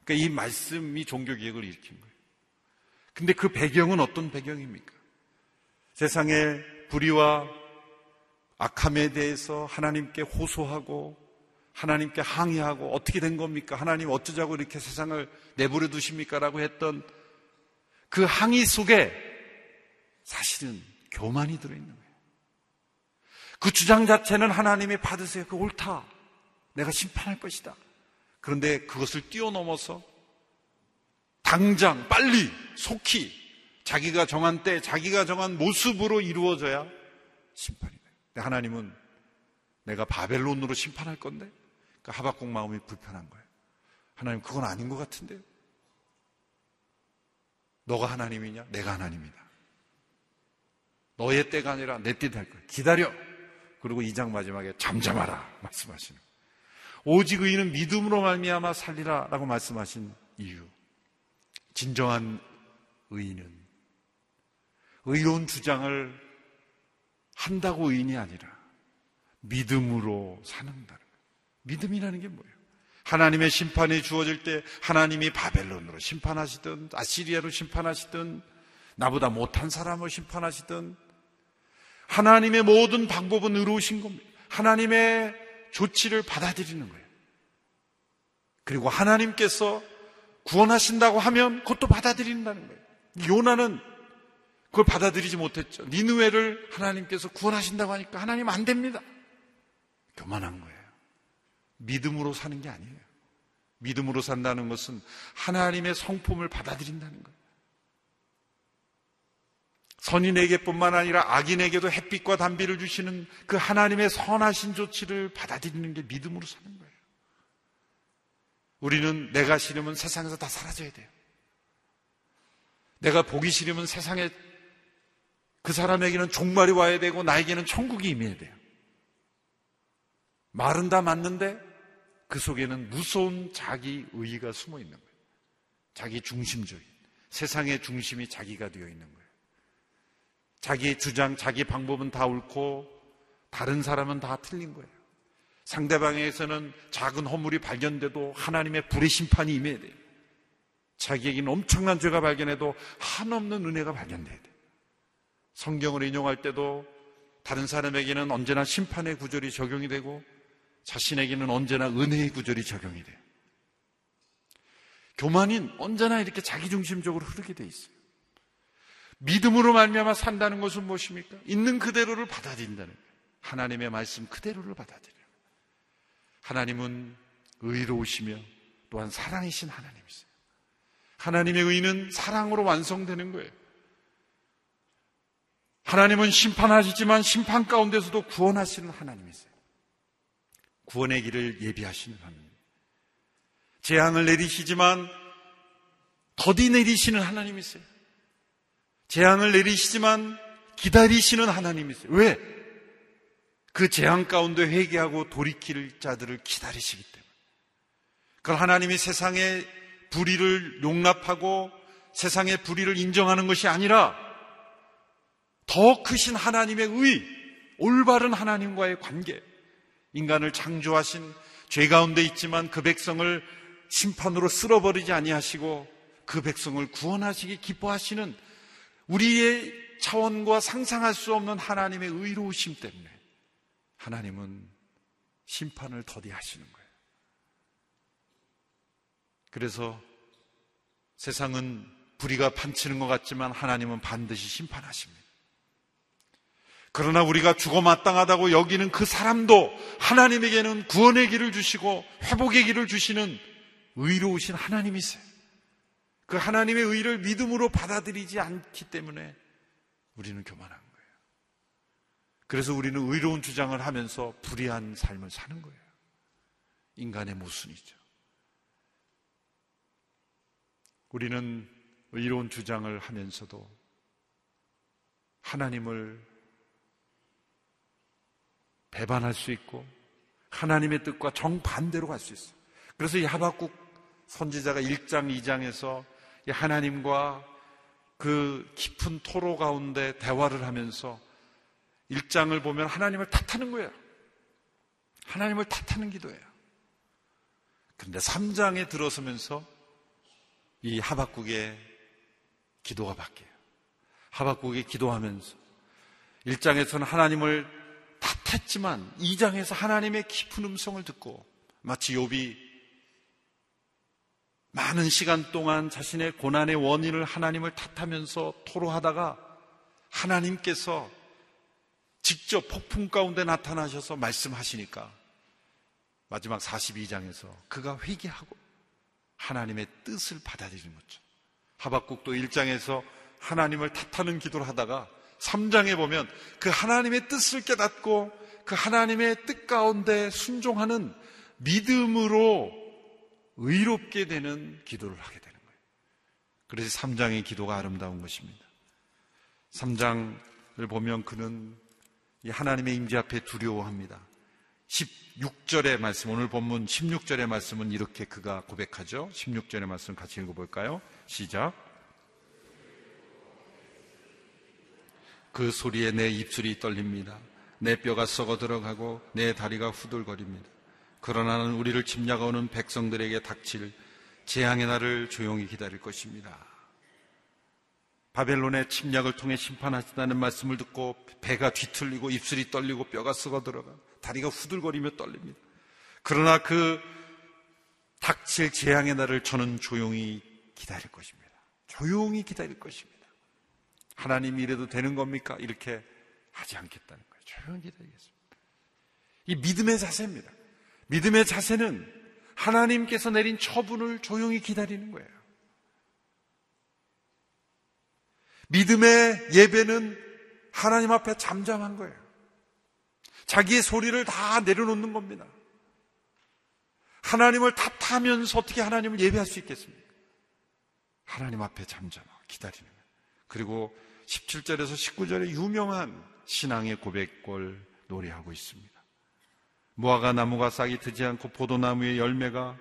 Speaker 4: 그러니까 이 말씀이 종교 개혁을 일으킨 거예요. 근데 그 배경은 어떤 배경입니까? 세상의 불의와 악함에 대해서 하나님께 호소하고 하나님께 항의하고 어떻게 된 겁니까? 하나님 어쩌자고 이렇게 세상을 내버려 두십니까? 라고 했던 그 항의 속에 사실은 교만이 들어있는 거예요. 그 주장 자체는 하나님이 받으세요. 그 옳다. 내가 심판할 것이다. 그런데 그것을 뛰어넘어서 당장, 빨리, 속히 자기가 정한 때, 자기가 정한 모습으로 이루어져야 심판이 돼요. 하나님은 내가 바벨론으로 심판할 건데 그러니까 하박국 마음이 불편한 거예요. 하나님 그건 아닌 것 같은데요. 너가 하나님이냐? 내가 하나님이다. 너의 때가 아니라 내때될 거야. 기다려. 그리고 이장 마지막에 잠잠하라 말씀하시는. 오직 의인은 믿음으로 말미암아 살리라라고 말씀하신 이유. 진정한 의인은 의로운 주장을 한다고 의인이 아니라 믿음으로 사는다는. 믿음이라는 게 뭐예요? 하나님의 심판이 주어질 때 하나님이 바벨론으로 심판하시든 아시리아로 심판하시든 나보다 못한 사람을 심판하시든 하나님의 모든 방법은 의로우신 겁니다. 하나님의 조치를 받아들이는 거예요. 그리고 하나님께서 구원하신다고 하면 그것도 받아들인다는 거예요. 요나는 그걸 받아들이지 못했죠. 니누웨를 하나님께서 구원하신다고 하니까 하나님 안 됩니다. 교만한 거예요. 믿음으로 사는 게 아니에요. 믿음으로 산다는 것은 하나님의 성품을 받아들인다는 거예요. 선인에게뿐만 아니라 악인에게도 햇빛과 단비를 주시는 그 하나님의 선하신 조치를 받아들이는 게 믿음으로 사는 거예요. 우리는 내가 싫으면 세상에서 다 사라져야 돼요. 내가 보기 싫으면 세상에 그 사람에게는 종말이 와야 되고 나에게는 천국이 임해야 돼요. 말은 다 맞는데 그 속에는 무서운 자기 의의가 숨어 있는 거예요. 자기 중심적인 세상의 중심이 자기가 되어 있는 거예요. 자기의 주장, 자기 방법은 다 옳고 다른 사람은 다 틀린 거예요. 상대방에서는 작은 허물이 발견돼도 하나님의 불의 심판이 임해야 돼요. 자기에게는 엄청난 죄가 발견해도 한없는 은혜가 발견돼야 돼요. 성경을 인용할 때도 다른 사람에게는 언제나 심판의 구절이 적용이 되고 자신에게는 언제나 은혜의 구절이 적용이 돼요. 교만인 언제나 이렇게 자기중심적으로 흐르게 돼 있어요. 믿음으로 말미암아 산다는 것은 무엇입니까? 있는 그대로를 받아들인다는 거예요. 하나님의 말씀 그대로를 받아들여요. 하나님은 의로우시며 또한 사랑이신 하나님이세요. 하나님의 의는 사랑으로 완성되는 거예요. 하나님은 심판하시지만 심판 가운데서도 구원하시는 하나님이세요. 구원의 길을 예비하시는 하나님. 재앙을 내리시지만 더디 내리시는 하나님이세요. 재앙을 내리시지만 기다리시는 하나님이세요. 왜? 그 재앙 가운데 회개하고 돌이킬 자들을 기다리시기 때문에. 그 하나님이 세상의 불의를 용납하고 세상의 불의를 인정하는 것이 아니라 더 크신 하나님의 의, 올바른 하나님과의 관계, 인간을 창조하신 죄 가운데 있지만 그 백성을 심판으로 쓸어버리지 아니하시고 그 백성을 구원하시기 기뻐하시는 우리의 차원과 상상할 수 없는 하나님의 의로우심 때문에 하나님은 심판을 더디하시는 거예요. 그래서 세상은 불의가 판치는 것 같지만 하나님은 반드시 심판하십니다. 그러나 우리가 죽어 마땅하다고 여기는 그 사람도 하나님에게는 구원의 길을 주시고 회복의 길을 주시는 의로우신 하나님이세요. 그 하나님의 의를 믿음으로 받아들이지 않기 때문에 우리는 교만한 거예요. 그래서 우리는 의로운 주장을 하면서 불의한 삶을 사는 거예요. 인간의 모순이죠. 우리는 의로운 주장을 하면서도 하나님을 배반할 수 있고 하나님의 뜻과 정반대로 갈 수 있어요. 그래서 이 하박국 선지자가 1장, 2장에서 하나님과 그 깊은 토로 가운데 대화를 하면서 1장을 보면 하나님을 탓하는 거예요. 하나님을 탓하는 기도예요. 그런데 3장에 들어서면서 이 하박국의 기도가 바뀌어요. 하박국이 기도하면서 1장에서는 하나님을 탓했지만 2장에서 하나님의 깊은 음성을 듣고 마치 욥이 많은 시간 동안 자신의 고난의 원인을 하나님을 탓하면서 토로하다가 하나님께서 직접 폭풍 가운데 나타나셔서 말씀하시니까 마지막 42장에서 그가 회개하고 하나님의 뜻을 받아들이는 거죠. 하박국도 1장에서 하나님을 탓하는 기도를 하다가 3장에 보면 그 하나님의 뜻을 깨닫고 그 하나님의 뜻 가운데 순종하는 믿음으로 의롭게 되는 기도를 하게 되는 거예요. 그래서 3장의 기도가 아름다운 것입니다. 3장을 보면 그는 이 하나님의 임재 앞에 두려워합니다. 16절의 말씀, 오늘 본문 16절의 말씀은 이렇게 그가 고백하죠. 16절의 말씀 같이 읽어볼까요? 시작. 그 소리에 내 입술이 떨립니다. 내 뼈가 썩어 들어가고 내 다리가 후들거립니다. 그러나 는 우리를 침략하는 백성들에게 닥칠 재앙의 날을 조용히 기다릴 것입니다. 바벨론의 침략을 통해 심판하신다는 말씀을 듣고 배가 뒤틀리고 입술이 떨리고 뼈가 썩어 들어가 다리가 후들거리며 떨립니다. 그러나 그 닥칠 재앙의 날을 저는 조용히 기다릴 것입니다. 조용히 기다릴 것입니다. 하나님이 이래도 되는 겁니까? 이렇게 하지 않겠다는 거예요. 조용히 기다리겠습니다. 이 믿음의 자세입니다. 믿음의 자세는 하나님께서 내린 처분을 조용히 기다리는 거예요. 믿음의 예배는 하나님 앞에 잠잠한 거예요. 자기의 소리를 다 내려놓는 겁니다. 하나님을 탓하면서 어떻게 하나님을 예배할 수 있겠습니까? 하나님 앞에 잠잠하고 기다리는 거예요. 그리고 17절에서 19절에 유명한 신앙의 고백골 노래하고 있습니다. 무화과 나무가 싹이 트지 않고 포도나무의 열매가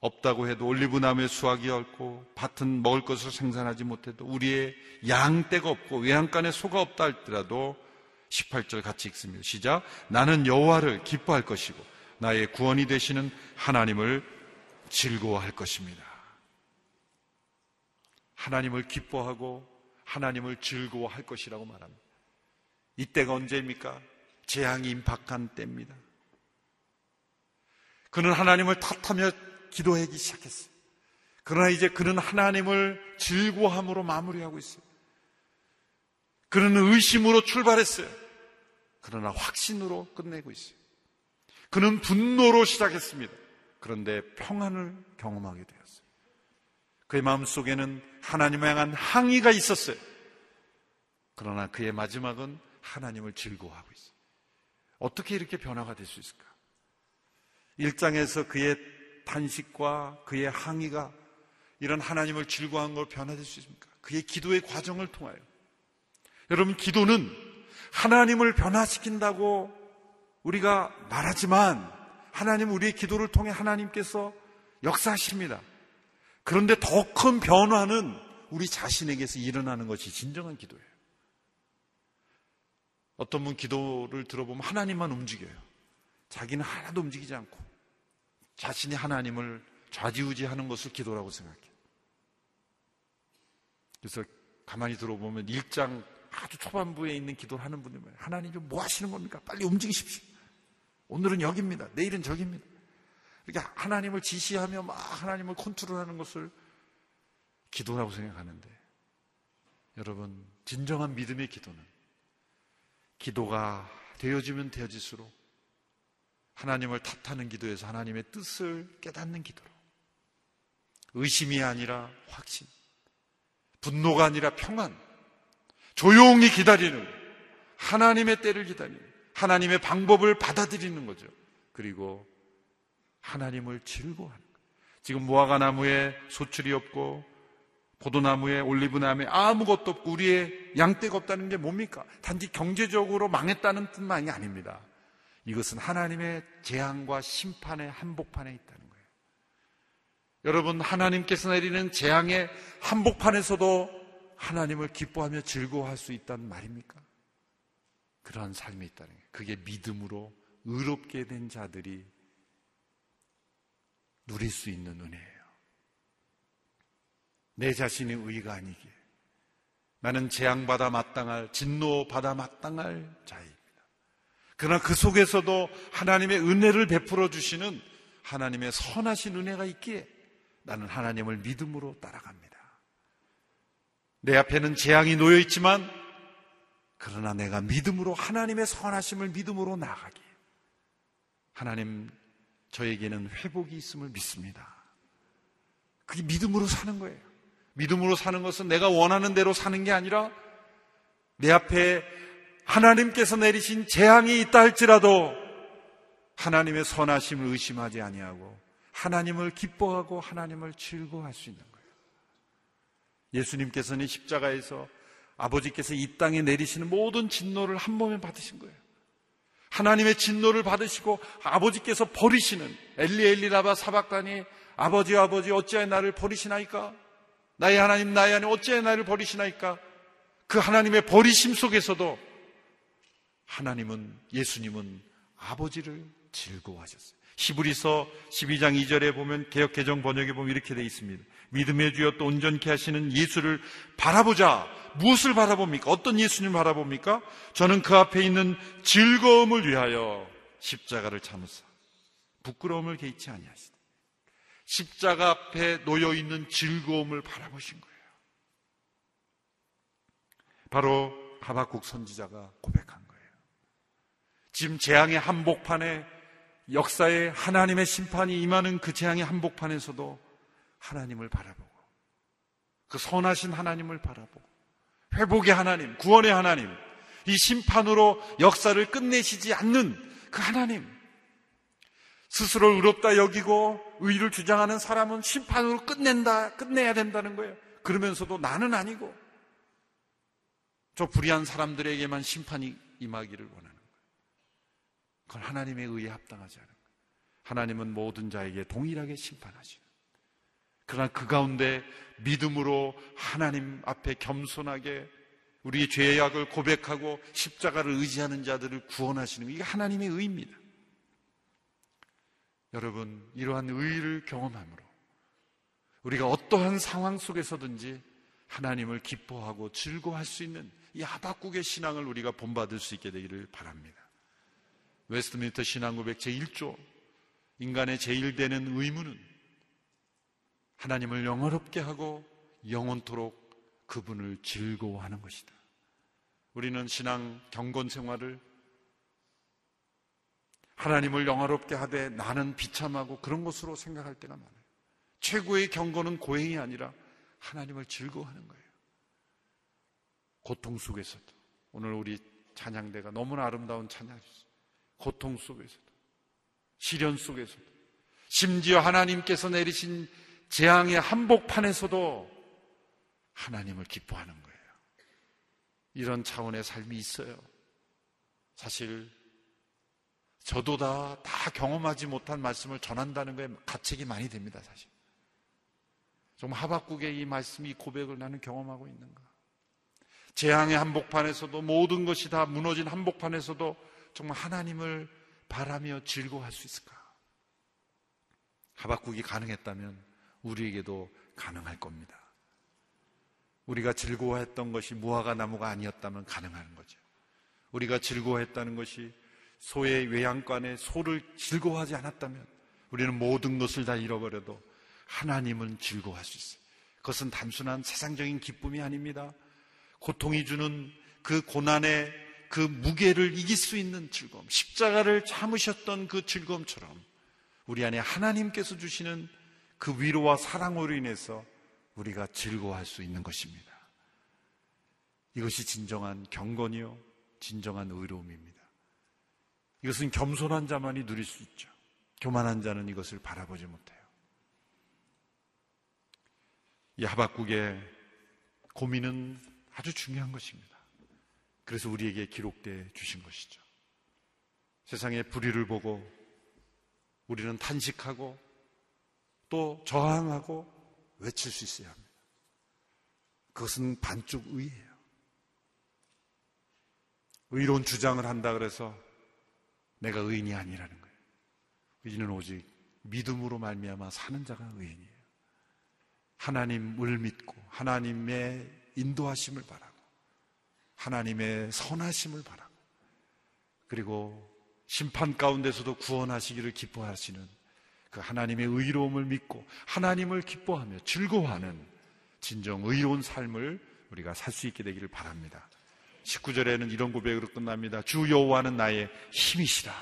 Speaker 4: 없다고 해도 올리브 나무의 수확이 없고 밭은 먹을 것을 생산하지 못해도 우리의 양떼가 없고 외양간에 소가 없다 할지라도 18절 같이 읽습니다. 시작. 나는 여호와를 기뻐할 것이고 나의 구원이 되시는 하나님을 즐거워할 것입니다. 하나님을 기뻐하고 하나님을 즐거워할 것이라고 말합니다. 이때가 언제입니까? 재앙이 임박한 때입니다. 그는 하나님을 탓하며 기도하기 시작했어요. 그러나 이제 그는 하나님을 즐거함으로 마무리하고 있어요. 그는 의심으로 출발했어요. 그러나 확신으로 끝내고 있어요. 그는 분노로 시작했습니다. 그런데 평안을 경험하게 되었어요. 그의 마음 속에는 하나님을 향한 항의가 있었어요. 그러나 그의 마지막은 하나님을 즐거워하고 있어요. 어떻게 이렇게 변화가 될 수 있을까? 1장에서 그의 탄식과 그의 항의가 이런 하나님을 즐거워한 걸 변화될 수 있습니까? 그의 기도의 과정을 통하여. 여러분, 기도는 하나님을 변화시킨다고 우리가 말하지만 하나님 우리의 기도를 통해 하나님께서 역사하십니다. 그런데 더 큰 변화는 우리 자신에게서 일어나는 것이 진정한 기도예요. 어떤 분 기도를 들어보면 하나님만 움직여요. 자기는 하나도 움직이지 않고 자신이 하나님을 좌지우지하는 것을 기도라고 생각해요. 그래서 가만히 들어보면 1장 아주 초반부에 있는 기도를 하는 분들 은 하나님 좀 뭐 하시는 겁니까? 빨리 움직이십시오. 오늘은 여기입니다. 내일은 저기입니다. 이렇게 하나님을 지시하며 막 하나님을 컨트롤하는 것을 기도라고 생각하는데 여러분 진정한 믿음의 기도는 기도가 되어지면 되어질수록 하나님을 탓하는 기도에서 하나님의 뜻을 깨닫는 기도로 의심이 아니라 확신 분노가 아니라 평안 조용히 기다리는 하나님의 때를 기다리는 하나님의 방법을 받아들이는 거죠. 그리고 하나님을 즐거워하는 거예요. 지금 무화과 나무에 소출이 없고 포도나무에 올리브나무에 아무것도 없고 우리의 양떼가 없다는 게 뭡니까? 단지 경제적으로 망했다는 뜻만이 아닙니다. 이것은 하나님의 재앙과 심판의 한복판에 있다는 거예요. 여러분 하나님께서 내리는 재앙의 한복판에서도 하나님을 기뻐하며 즐거워할 수 있다는 말입니까? 그러한 삶이 있다는 거예요. 그게 믿음으로 의롭게 된 자들이 누릴 수 있는 은혜예요. 내 자신이 의가 아니기에 나는 재앙받아 마땅할 진노받아 마땅할 자입니다. 그러나 그 속에서도 하나님의 은혜를 베풀어 주시는 하나님의 선하신 은혜가 있기에 나는 하나님을 믿음으로 따라갑니다. 내 앞에는 재앙이 놓여 있지만 그러나 내가 믿음으로 하나님의 선하심을 믿음으로 나가기 하나님 저에게는 회복이 있음을 믿습니다. 그게 믿음으로 사는 거예요. 믿음으로 사는 것은 내가 원하는 대로 사는 게 아니라 내 앞에 하나님께서 내리신 재앙이 있다 할지라도 하나님의 선하심을 의심하지 아니하고 하나님을 기뻐하고 하나님을 즐거워할 수 있는 거예요. 예수님께서는 십자가에서 아버지께서 이 땅에 내리시는 모든 진노를 한 몸에 받으신 거예요. 하나님의 진노를 받으시고 아버지께서 버리시는 엘리 엘리 라바 사박단이 아버지 아버지 어찌하여 나를 버리시나이까? 나의 하나님 나의 하나님 어찌하여 나를 버리시나이까? 그 하나님의 버리심 속에서도 하나님은 예수님은 아버지를 즐거워하셨어요. 히브리서 12장 2절에 보면 개혁 개정 번역에 보면 이렇게 되어 있습니다. 믿음의 주여 또 온전케 하시는 예수를 바라보자. 무엇을 바라봅니까? 어떤 예수님 바라봅니까? 저는 그 앞에 있는 즐거움을 위하여 십자가를 참으사 부끄러움을 개의치 아니하시다. 십자가 앞에 놓여 있는 즐거움을 바라보신 거예요. 바로 하박국 선지자가 고백한 거예요. 지금 재앙의 한복판에 역사에 하나님의 심판이 임하는 그 재앙의 한복판에서도 하나님을 바라보고 그 선하신 하나님을 바라보고 회복의 하나님, 구원의 하나님, 이 심판으로 역사를 끝내시지 않는 그 하나님, 스스로 의롭다 여기고 의를 주장하는 사람은 심판으로 끝낸다, 끝내야 된다는 거예요. 그러면서도 나는 아니고 저 불의한 사람들에게만 심판이 임하기를 원하는 거예요. 그건 하나님의 의에 합당하지 않은 거예요. 하나님은 모든 자에게 동일하게 심판하시는. 그러나 그 가운데 믿음으로 하나님 앞에 겸손하게 우리의 죄악을 고백하고 십자가를 의지하는 자들을 구원하시는 이게 하나님의 의입니다. 여러분, 이러한 의를 경험함으로 우리가 어떠한 상황 속에서든지 하나님을 기뻐하고 즐거워할 수 있는 이 하박국의 신앙을 우리가 본받을 수 있게 되기를 바랍니다. 웨스트민스터 신앙고백 제1조 인간의 제일 되는 의무는 하나님을 영원롭게 하고 영원토록 그분을 즐거워하는 것이다. 우리는 신앙 경건 생활을 하나님을 영화롭게 하되 나는 비참하고 그런 것으로 생각할 때가 많아요. 최고의 경건은 고행이 아니라 하나님을 즐거워하는 거예요. 고통 속에서도 오늘 우리 찬양대가 너무나 아름다운 찬양이었어요. 고통 속에서도 시련 속에서도 심지어 하나님께서 내리신 재앙의 한복판에서도 하나님을 기뻐하는 거예요. 이런 차원의 삶이 있어요. 사실 저도 다, 다 경험하지 못한 말씀을 전한다는 거에 가책이 많이 됩니다, 사실. 좀 하박국의 이 말씀이 고백을 나는 경험하고 있는가. 재앙의 한복판에서도 모든 것이 다 무너진 한복판에서도 정말 하나님을 바라며 즐거워할 수 있을까? 하박국이 가능했다면 우리에게도 가능할 겁니다. 우리가 즐거워했던 것이 무화과 나무가 아니었다면 가능한 거죠. 우리가 즐거워했다는 것이 소의 외양간에 소를 즐거워하지 않았다면 우리는 모든 것을 다 잃어버려도 하나님은 즐거워할 수 있어요. 그것은 단순한 세상적인 기쁨이 아닙니다. 고통이 주는 그 고난의 그 무게를 이길 수 있는 즐거움, 십자가를 참으셨던 그 즐거움처럼 우리 안에 하나님께서 주시는 그 위로와 사랑으로 인해서 우리가 즐거워할 수 있는 것입니다. 이것이 진정한 경건이요, 진정한 의로움입니다. 이것은 겸손한 자만이 누릴 수 있죠. 교만한 자는 이것을 바라보지 못해요. 이 하박국의 고민은 아주 중요한 것입니다. 그래서 우리에게 기록되어 주신 것이죠. 세상의 불의를 보고 우리는 탄식하고 또 저항하고 외칠 수 있어야 합니다. 그것은 반쪽 의예요. 의로운 주장을 한다 그래서 내가 의인이 아니라는 거예요. 의인은 오직 믿음으로 말미암아 사는 자가 의인이에요. 하나님을 믿고 하나님의 인도하심을 바라고 하나님의 선하심을 바라고 그리고 심판 가운데서도 구원하시기를 기뻐하시는 그 하나님의 의로움을 믿고 하나님을 기뻐하며 즐거워하는 진정 의로운 삶을 우리가 살 수 있게 되기를 바랍니다. 19절에는 이런 고백으로 끝납니다. 주 여호와는 나의 힘이시라.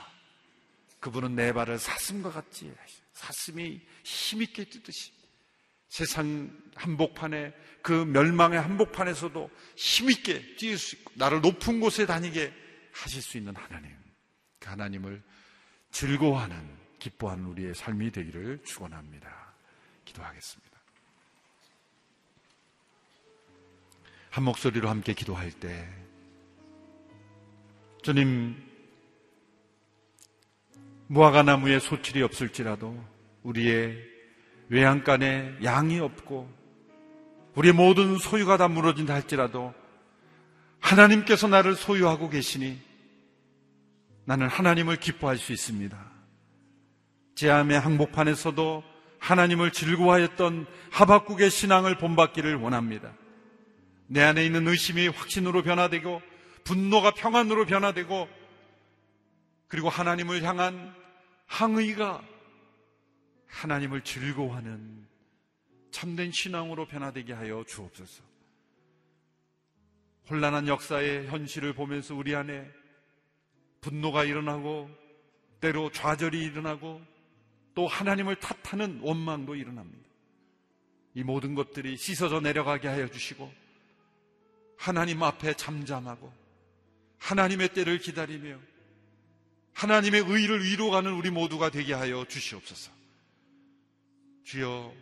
Speaker 4: 그분은 내 발을 사슴과 같이 사슴이 힘있게 뛰듯이 세상 한복판에 그 멸망의 한복판에서도 힘있게 뛰을 수 있고 나를 높은 곳에 다니게 하실 수 있는 하나님. 그 하나님을 즐거워하는 기뻐하는 우리의 삶이 되기를 축원합니다. 기도하겠습니다. 한 목소리로 함께 기도할 때 주님 무화과 나무에 소출이 없을지라도 우리의 외양간에 양이 없고 우리의 모든 소유가 다 무너진다 할지라도 하나님께서 나를 소유하고 계시니 나는 하나님을 기뻐할 수 있습니다. 제암의 항복판에서도 하나님을 즐거워하였던 하박국의 신앙을 본받기를 원합니다. 내 안에 있는 의심이 확신으로 변화되고 분노가 평안으로 변화되고 그리고 하나님을 향한 항의가 하나님을 즐거워하는 참된 신앙으로 변화되게 하여 주옵소서. 혼란한 역사의 현실을 보면서 우리 안에 분노가 일어나고 때로 좌절이 일어나고 또 하나님을 탓하는 원망도 일어납니다. 이 모든 것들이 씻어져 내려가게 하여 주시고 하나님 앞에 잠잠하고 하나님의 때를 기다리며 하나님의 의를 위로가는 우리 모두가 되게 하여 주시옵소서. 주여,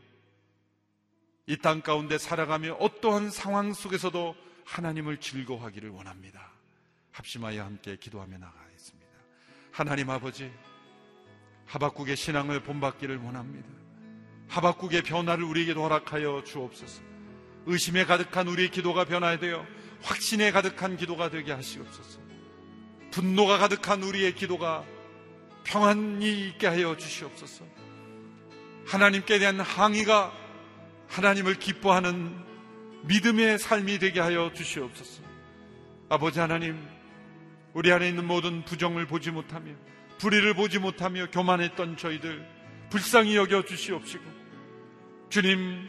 Speaker 4: 이 땅 가운데 살아가며 어떠한 상황 속에서도 하나님을 즐거워하기를 원합니다. 합심하여 함께 기도하며 나가겠습니다. 하나님 아버지, 하박국의 신앙을 본받기를 원합니다. 하박국의 변화를 우리에게도 허락하여 주옵소서. 의심에 가득한 우리의 기도가 변화되어 확신에 가득한 기도가 되게 하시옵소서. 분노가 가득한 우리의 기도가 평안이 있게 하여 주시옵소서. 하나님께 대한 항의가 하나님을 기뻐하는 믿음의 삶이 되게 하여 주시옵소서. 아버지 하나님, 우리 안에 있는 모든 부정을 보지 못하며 불의를 보지 못하며 교만했던 저희들 불쌍히 여겨 주시옵시고 주님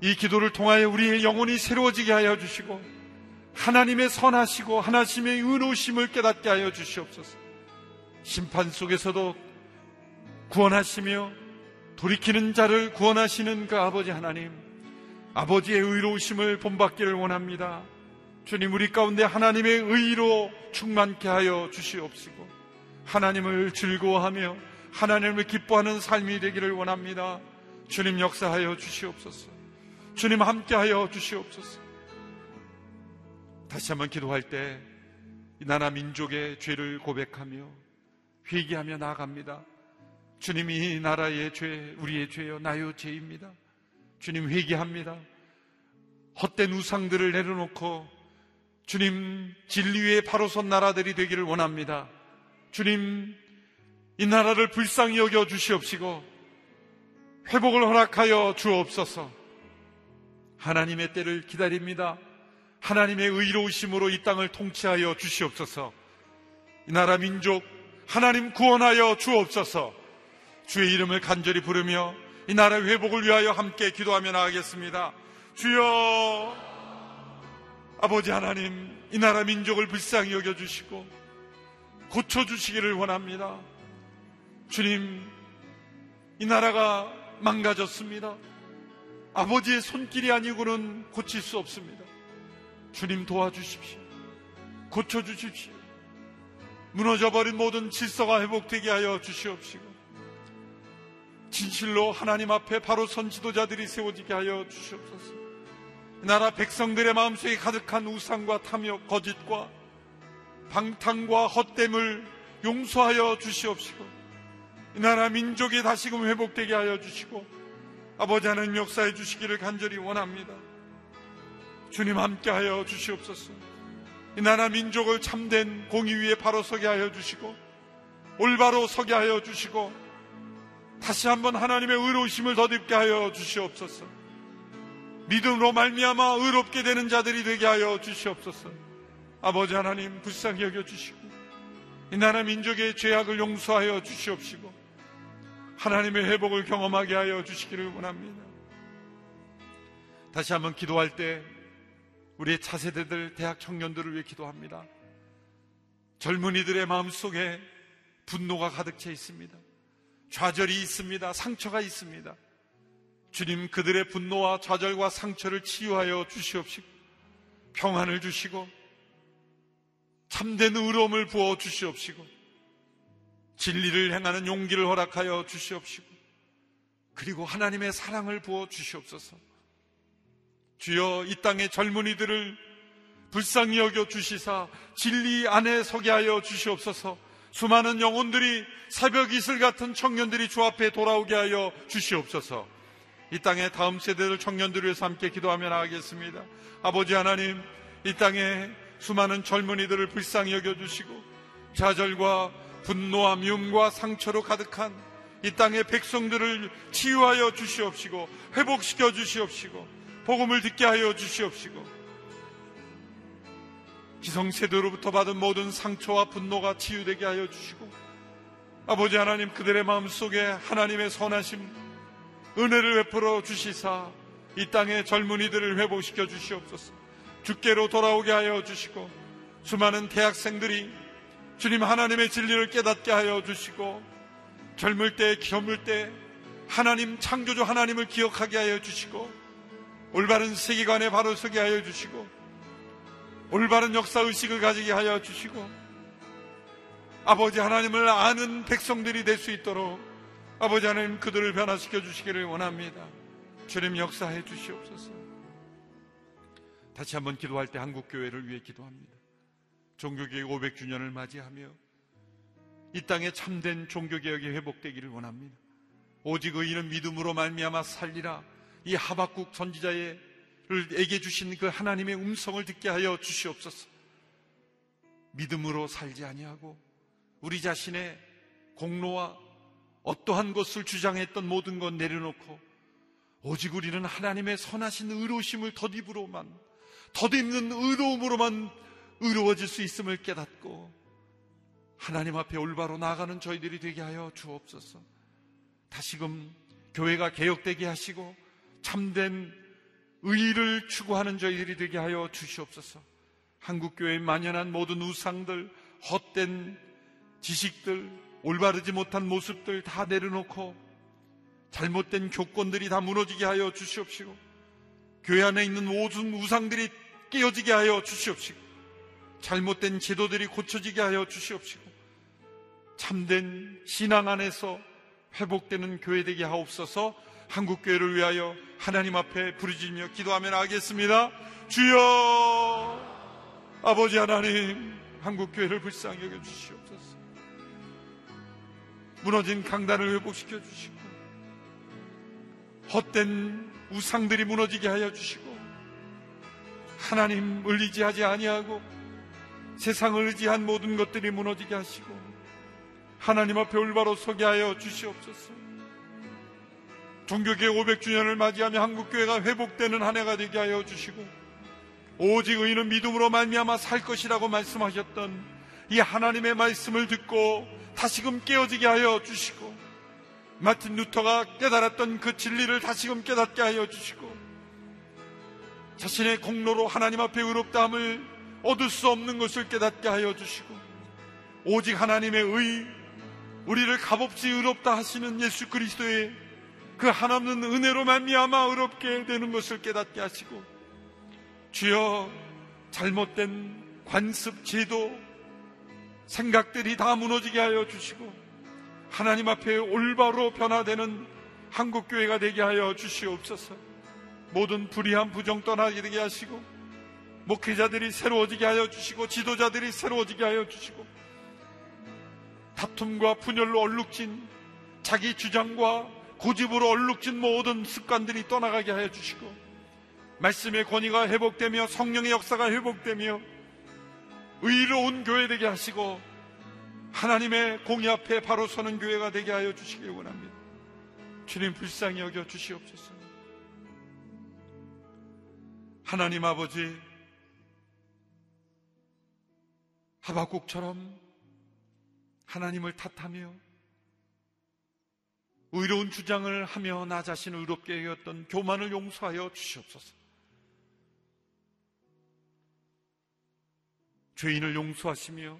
Speaker 4: 이 기도를 통하여 우리의 영혼이 새로워지게 하여 주시고 하나님의 선하시고 하나님의 의로우심을 깨닫게 하여 주시옵소서. 심판 속에서도 구원하시며 돌이키는 자를 구원하시는 그 아버지 하나님, 아버지의 의로우심을 본받기를 원합니다. 주님, 우리 가운데 하나님의 의로 충만케 하여 주시옵시고, 하나님을 즐거워하며 하나님을 기뻐하는 삶이 되기를 원합니다. 주님 역사하여 주시옵소서. 주님 함께하여 주시옵소서. 다시 한번 기도할 때 이 나라 민족의 죄를 고백하며 회개하며 나아갑니다. 주님 이 나라의 죄, 우리의 죄요, 나요 죄입니다. 주님 회개합니다. 헛된 우상들을 내려놓고 주님 진리의 바로 선 나라들이 되기를 원합니다. 주님 이 나라를 불쌍히 여겨 주시옵시고 회복을 허락하여 주옵소서. 하나님의 때를 기다립니다. 하나님의 의로우심으로 이 땅을 통치하여 주시옵소서. 이 나라 민족 하나님 구원하여 주옵소서. 주의 이름을 간절히 부르며 이 나라 회복을 위하여 함께 기도하며 나가겠습니다. 주여 아버지 하나님 이 나라 민족을 불쌍히 여겨 주시고 고쳐 주시기를 원합니다. 주님 이 나라가 망가졌습니다. 아버지의 손길이 아니고는 고칠 수 없습니다. 주님 도와주십시오. 고쳐주십시오. 무너져버린 모든 질서가 회복되게 하여 주시옵시고, 진실로 하나님 앞에 바로 선 지도자들이 세워지게 하여 주시옵소서. 나라 백성들의 마음속에 가득한 우상과 탐욕, 거짓과 방탕과 헛됨을 용서하여 주시옵시고, 이 나라 민족이 다시금 회복되게 하여 주시고, 아버지 하나님 역사해 주시기를 간절히 원합니다. 주님 함께하여 주시옵소서. 이 나라 민족을 참된 공의 위에 바로 서게 하여 주시고 올바로 서게 하여 주시고 다시 한번 하나님의 의로우심을 덧입게 하여 주시옵소서. 믿음으로 말미암아 의롭게 되는 자들이 되게 하여 주시옵소서. 아버지 하나님 불쌍히 여겨 주시고 이 나라 민족의 죄악을 용서하여 주시옵시고 하나님의 회복을 경험하게 하여 주시기를 원합니다. 다시 한번 기도할 때 우리의 차세대들 대학 청년들을 위해 기도합니다. 젊은이들의 마음속에 분노가 가득 차 있습니다. 좌절이 있습니다. 상처가 있습니다. 주님 그들의 분노와 좌절과 상처를 치유하여 주시옵시고 평안을 주시고 참된 의로움을 부어 주시옵시고 진리를 행하는 용기를 허락하여 주시옵시고 그리고 하나님의 사랑을 부어 주시옵소서. 주여 이 땅의 젊은이들을 불쌍히 여겨 주시사 진리 안에 서게 하여 주시옵소서. 수많은 영혼들이 새벽 이슬 같은 청년들이 주 앞에 돌아오게 하여 주시옵소서. 이 땅의 다음 세대들 청년들을 위해서 함께 기도하며 나가겠습니다. 아버지 하나님, 이 땅에 수많은 젊은이들을 불쌍히 여겨 주시고 좌절과 분노와 미움과 상처로 가득한 이 땅의 백성들을 치유하여 주시옵시고 회복시켜 주시옵시고 복음을 듣게 하여 주시옵시고 기성세대로부터 받은 모든 상처와 분노가 치유되게 하여 주시고 아버지 하나님 그들의 마음속에 하나님의 선하심 은혜를 베풀어 주시사 이 땅의 젊은이들을 회복시켜 주시옵소서. 주께로 돌아오게 하여 주시고 수많은 대학생들이 주님 하나님의 진리를 깨닫게 하여 주시고 젊을 때 젊을 때 하나님 창조주 하나님을 기억하게 하여 주시고 올바른 세계관에 바로 서게 하여 주시고 올바른 역사 의식을 가지게 하여 주시고 아버지 하나님을 아는 백성들이 될 수 있도록 아버지 하나님 그들을 변화시켜 주시기를 원합니다. 주님 역사해 주시옵소서. 다시 한번 기도할 때 한국 교회를 위해 기도합니다. 종교개혁 500주년을 맞이하며 이 땅에 참된 종교개혁이 회복되기를 원합니다. 오직 의인은 믿음으로 말미암아 살리라. 이 하박국 선지자의 에게 주신 그 하나님의 음성을 듣게 하여 주시옵소서. 믿음으로 살지 아니하고 우리 자신의 공로와 어떠한 것을 주장했던 모든 것 내려놓고 오직 우리는 하나님의 선하신 의로심을 덧입으로만 덧입는 의로움으로만 의로워질 수 있음을 깨닫고 하나님 앞에 올바로 나가는 저희들이 되게 하여 주옵소서. 다시금 교회가 개혁되게 하시고 참된 의를 추구하는 저희들이 되게 하여 주시옵소서. 한국 교회에 만연한 모든 우상들, 헛된 지식들, 올바르지 못한 모습들 다 내려놓고 잘못된 교권들이 다 무너지게 하여 주시옵시고 교회 안에 있는 모든 우상들이 깨어지게 하여 주시옵시고 잘못된 제도들이 고쳐지게 하여 주시옵시고 참된 신앙 안에서 회복되는 교회 되게 하옵소서 한국 교회를 위하여 하나님 앞에 부르짖며 기도하며 나가겠습니다. 주여 아버지 하나님 한국 교회를 불쌍히 여겨 주시옵소서. 무너진 강단을 회복시켜 주시고 헛된 우상들이 무너지게 하여 주시고 하나님 을의지하지 아니하고 세상을 의지한 모든 것들이 무너지게 하시고 하나님 앞에 올바로 서게 하여 주시옵소서. 종교계 500주년을 맞이하며 한국교회가 회복되는 한 해가 되게 하여 주시고 오직 의인은 믿음으로 말미암아 살 것이라고 말씀하셨던 이 하나님의 말씀을 듣고 다시금 깨어지게 하여 주시고 마틴 루터가 깨달았던 그 진리를 다시금 깨닫게 하여 주시고 자신의 공로로 하나님 앞에 의롭다함을 얻을 수 없는 것을 깨닫게 하여 주시고 오직 하나님의 의 우리를 값없이 의롭다 하시는 예수 그리스도의 그 하나없는 은혜로 말미암아 의롭게 되는 것을 깨닫게 하시고 주여 잘못된 관습 제도 생각들이 다 무너지게 하여 주시고 하나님 앞에 올바로 변화되는 한국교회가 되게 하여 주시옵소서. 모든 불의한 부정 떠나게 되게 하시고 목회자들이 새로워지게 하여 주시고 지도자들이 새로워지게 하여 주시고 다툼과 분열로 얼룩진 자기 주장과 고집으로 얼룩진 모든 습관들이 떠나가게 하여 주시고 말씀의 권위가 회복되며 성령의 역사가 회복되며 의로운 교회 되게 하시고 하나님의 공의 앞에 바로 서는 교회가 되게 하여 주시길 원합니다. 주님 불쌍히 여겨 주시옵소서. 하나님 아버지 하박국처럼 하나님을 탓하며 의로운 주장을 하며 나 자신을 의롭게 여겼던 교만을 용서하여 주시옵소서. 죄인을 용서하시며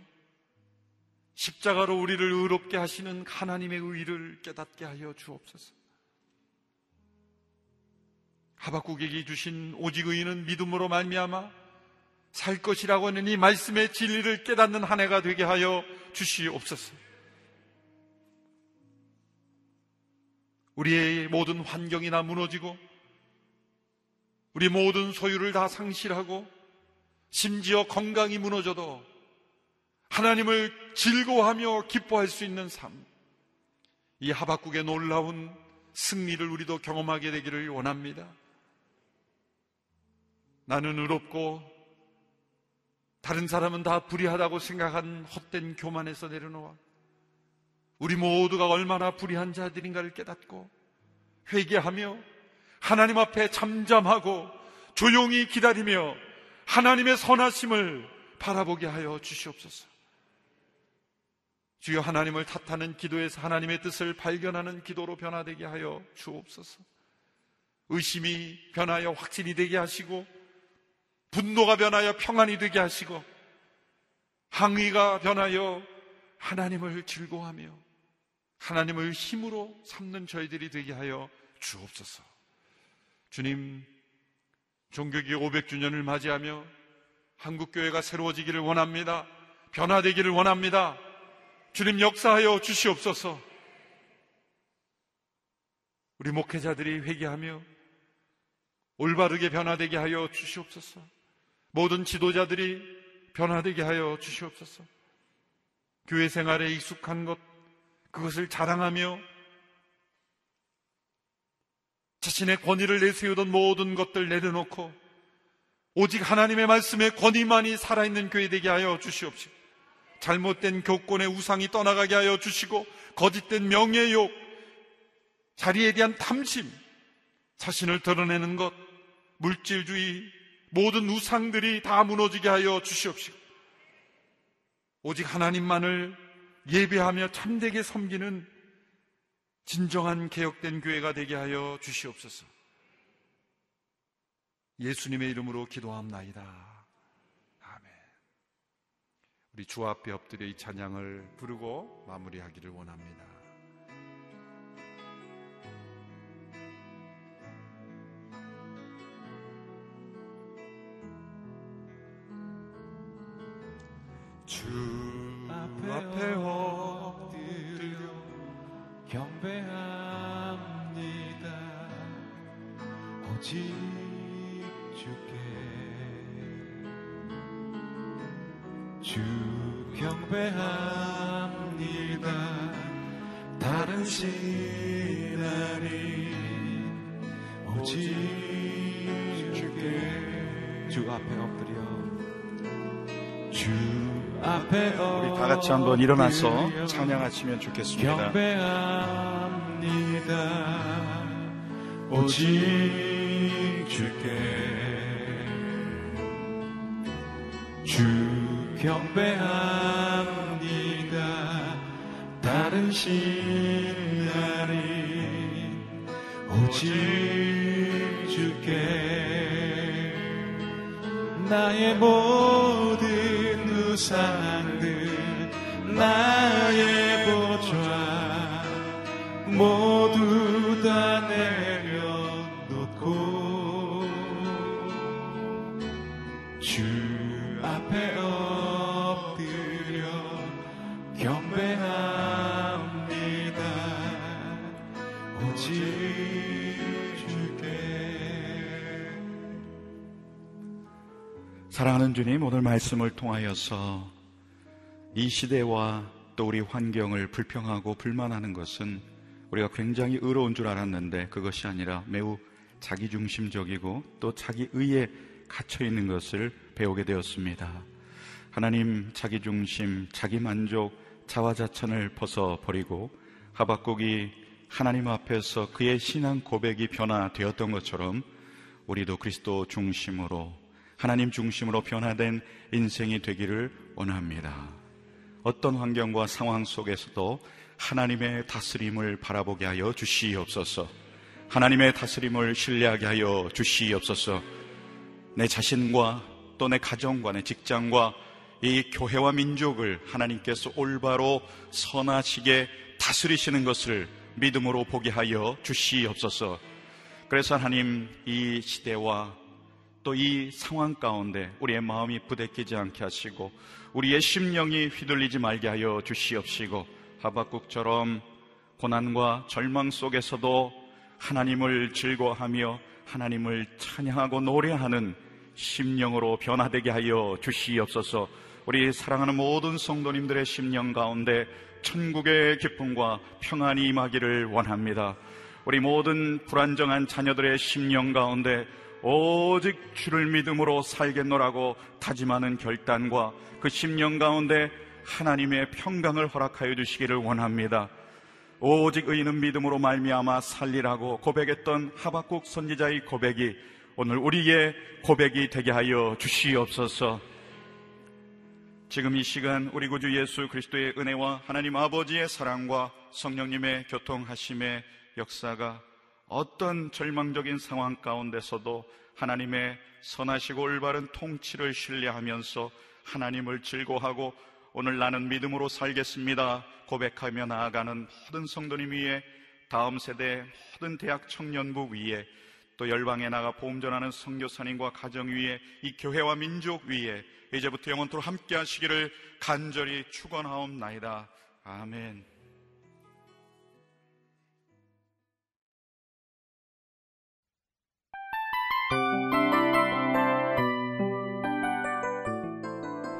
Speaker 4: 십자가로 우리를 의롭게 하시는 하나님의 의를 깨닫게 하여 주옵소서. 하박국에게 주신 오직 의인은 믿음으로 말미암아 살 것이라고 하는 이 말씀의 진리를 깨닫는 한 해가 되게 하여 주시옵소서. 우리의 모든 환경이나 무너지고 우리 모든 소유를 다 상실하고 심지어 건강이 무너져도 하나님을 즐거워하며 기뻐할 수 있는 삶. 이 하박국의 놀라운 승리를 우리도 경험하게 되기를 원합니다. 나는 의롭고 다른 사람은 다 불의하다고 생각한 헛된 교만에서 내려놓아 우리 모두가 얼마나 불의한 자들인가를 깨닫고 회개하며 하나님 앞에 잠잠하고 조용히 기다리며 하나님의 선하심을 바라보게 하여 주시옵소서. 주여 하나님을 탓하는 기도에서 하나님의 뜻을 발견하는 기도로 변화되게 하여 주옵소서. 의심이 변하여 확신이 되게 하시고 분노가 변하여 평안이 되게 하시고 항의가 변하여 하나님을 즐거워하며 하나님을 힘으로 삼는 저희들이 되게 하여 주옵소서. 주님, 종교기 500주년을 맞이하며 한국교회가 새로워지기를 원합니다. 변화되기를 원합니다. 주님 역사하여 주시옵소서. 우리 목회자들이 회개하며 올바르게 변화되게 하여 주시옵소서. 모든 지도자들이 변화되게 하여 주시옵소서. 교회 생활에 익숙한 것, 그것을 자랑하며 자신의 권위를 내세우던 모든 것들 내려놓고 오직 하나님의 말씀에 권위만이 살아있는 교회 되게 하여 주시옵시고 잘못된 교권의 우상이 떠나가게 하여 주시고 거짓된 명예욕, 자리에 대한 탐심, 자신을 드러내는 것, 물질주의, 모든 우상들이 다 무너지게 하여 주시옵시고 오직 하나님만을 예배하며 참되게 섬기는 진정한 개혁된 교회가 되게 하여 주시옵소서. 예수님의 이름으로 기도합나이다. 아멘. 우리 주 앞에 엎드려 이 찬양을 부르고 마무리하기를 원합니다. 주 앞에 엎드려
Speaker 2: 경배합니다. 오직 주께 주 경배합니다. 다른 신하리 오직 주께
Speaker 1: 주 앞에 엎드려
Speaker 2: 주
Speaker 3: 우리 다 같이 한번 일어나서 찬양하시면 좋겠습니다.
Speaker 2: 오직 주께 주 경배합니다. 다른 신나리 오직 주께 나의 모든 우상들 나의 보좌 모두 다
Speaker 3: 사랑하는 주님, 오늘 말씀을 통하여서 이 시대와 또 우리 환경을 불평하고 불만하는 것은 우리가 굉장히 의로운 줄 알았는데 그것이 아니라 매우 자기중심적이고 또 자기 의에 갇혀 있는 것을 배우게 되었습니다. 하나님 자기중심, 자기만족, 자화자찬을 벗어버리고 하박국이 하나님 앞에서 그의 신앙 고백이 변화되었던 것처럼 우리도 그리스도 중심으로 하나님 중심으로 변화된 인생이 되기를 원합니다. 어떤 환경과 상황 속에서도 하나님의 다스림을 바라보게 하여 주시옵소서. 하나님의 다스림을 신뢰하게 하여 주시옵소서. 내 자신과 또 내 가정과 내 직장과 이 교회와 민족을 하나님께서 올바로 선하시게 다스리시는 것을 믿음으로 보게 하여 주시옵소서. 그래서 하나님 이 시대와 또 이 상황 가운데 우리의 마음이 부대끼지 않게 하시고 우리의 심령이 휘둘리지 말게 하여 주시옵시고 하박국처럼 고난과 절망 속에서도 하나님을 즐거워하며 하나님을 찬양하고 노래하는 심령으로 변화되게 하여 주시옵소서 우리 사랑하는 모든 성도님들의 심령 가운데 천국의 기쁨과 평안이 임하기를 원합니다. 우리 모든 불안정한 자녀들의 심령 가운데 오직 주를 믿음으로 살겠노라고 다짐하는 결단과 그 심령 가운데 하나님의 평강을 허락하여 주시기를 원합니다. 오직 의인은 믿음으로 말미암아 살리라고 고백했던 하박국 선지자의 고백이 오늘 우리의 고백이 되게 하여 주시옵소서. 지금 이 시간 우리 구주 예수 그리스도의 은혜와 하나님 아버지의 사랑과 성령님의 교통하심의 역사가 어떤 절망적인 상황 가운데서도 하나님의 선하시고 올바른 통치를 신뢰하면서 하나님을 즐거워하고 오늘 나는 믿음으로 살겠습니다. 고백하며 나아가는 모든 성도님 위에 다음 세대 모든 대학 청년부 위에 또 열방에 나가 보험 전하는 성교사님과 가정 위에 이 교회와 민족 위에 이제부터 영원토록 함께 하시기를 간절히 축원하옵나이다. 아멘.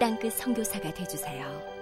Speaker 5: 땅끝 선교사가 되주세요.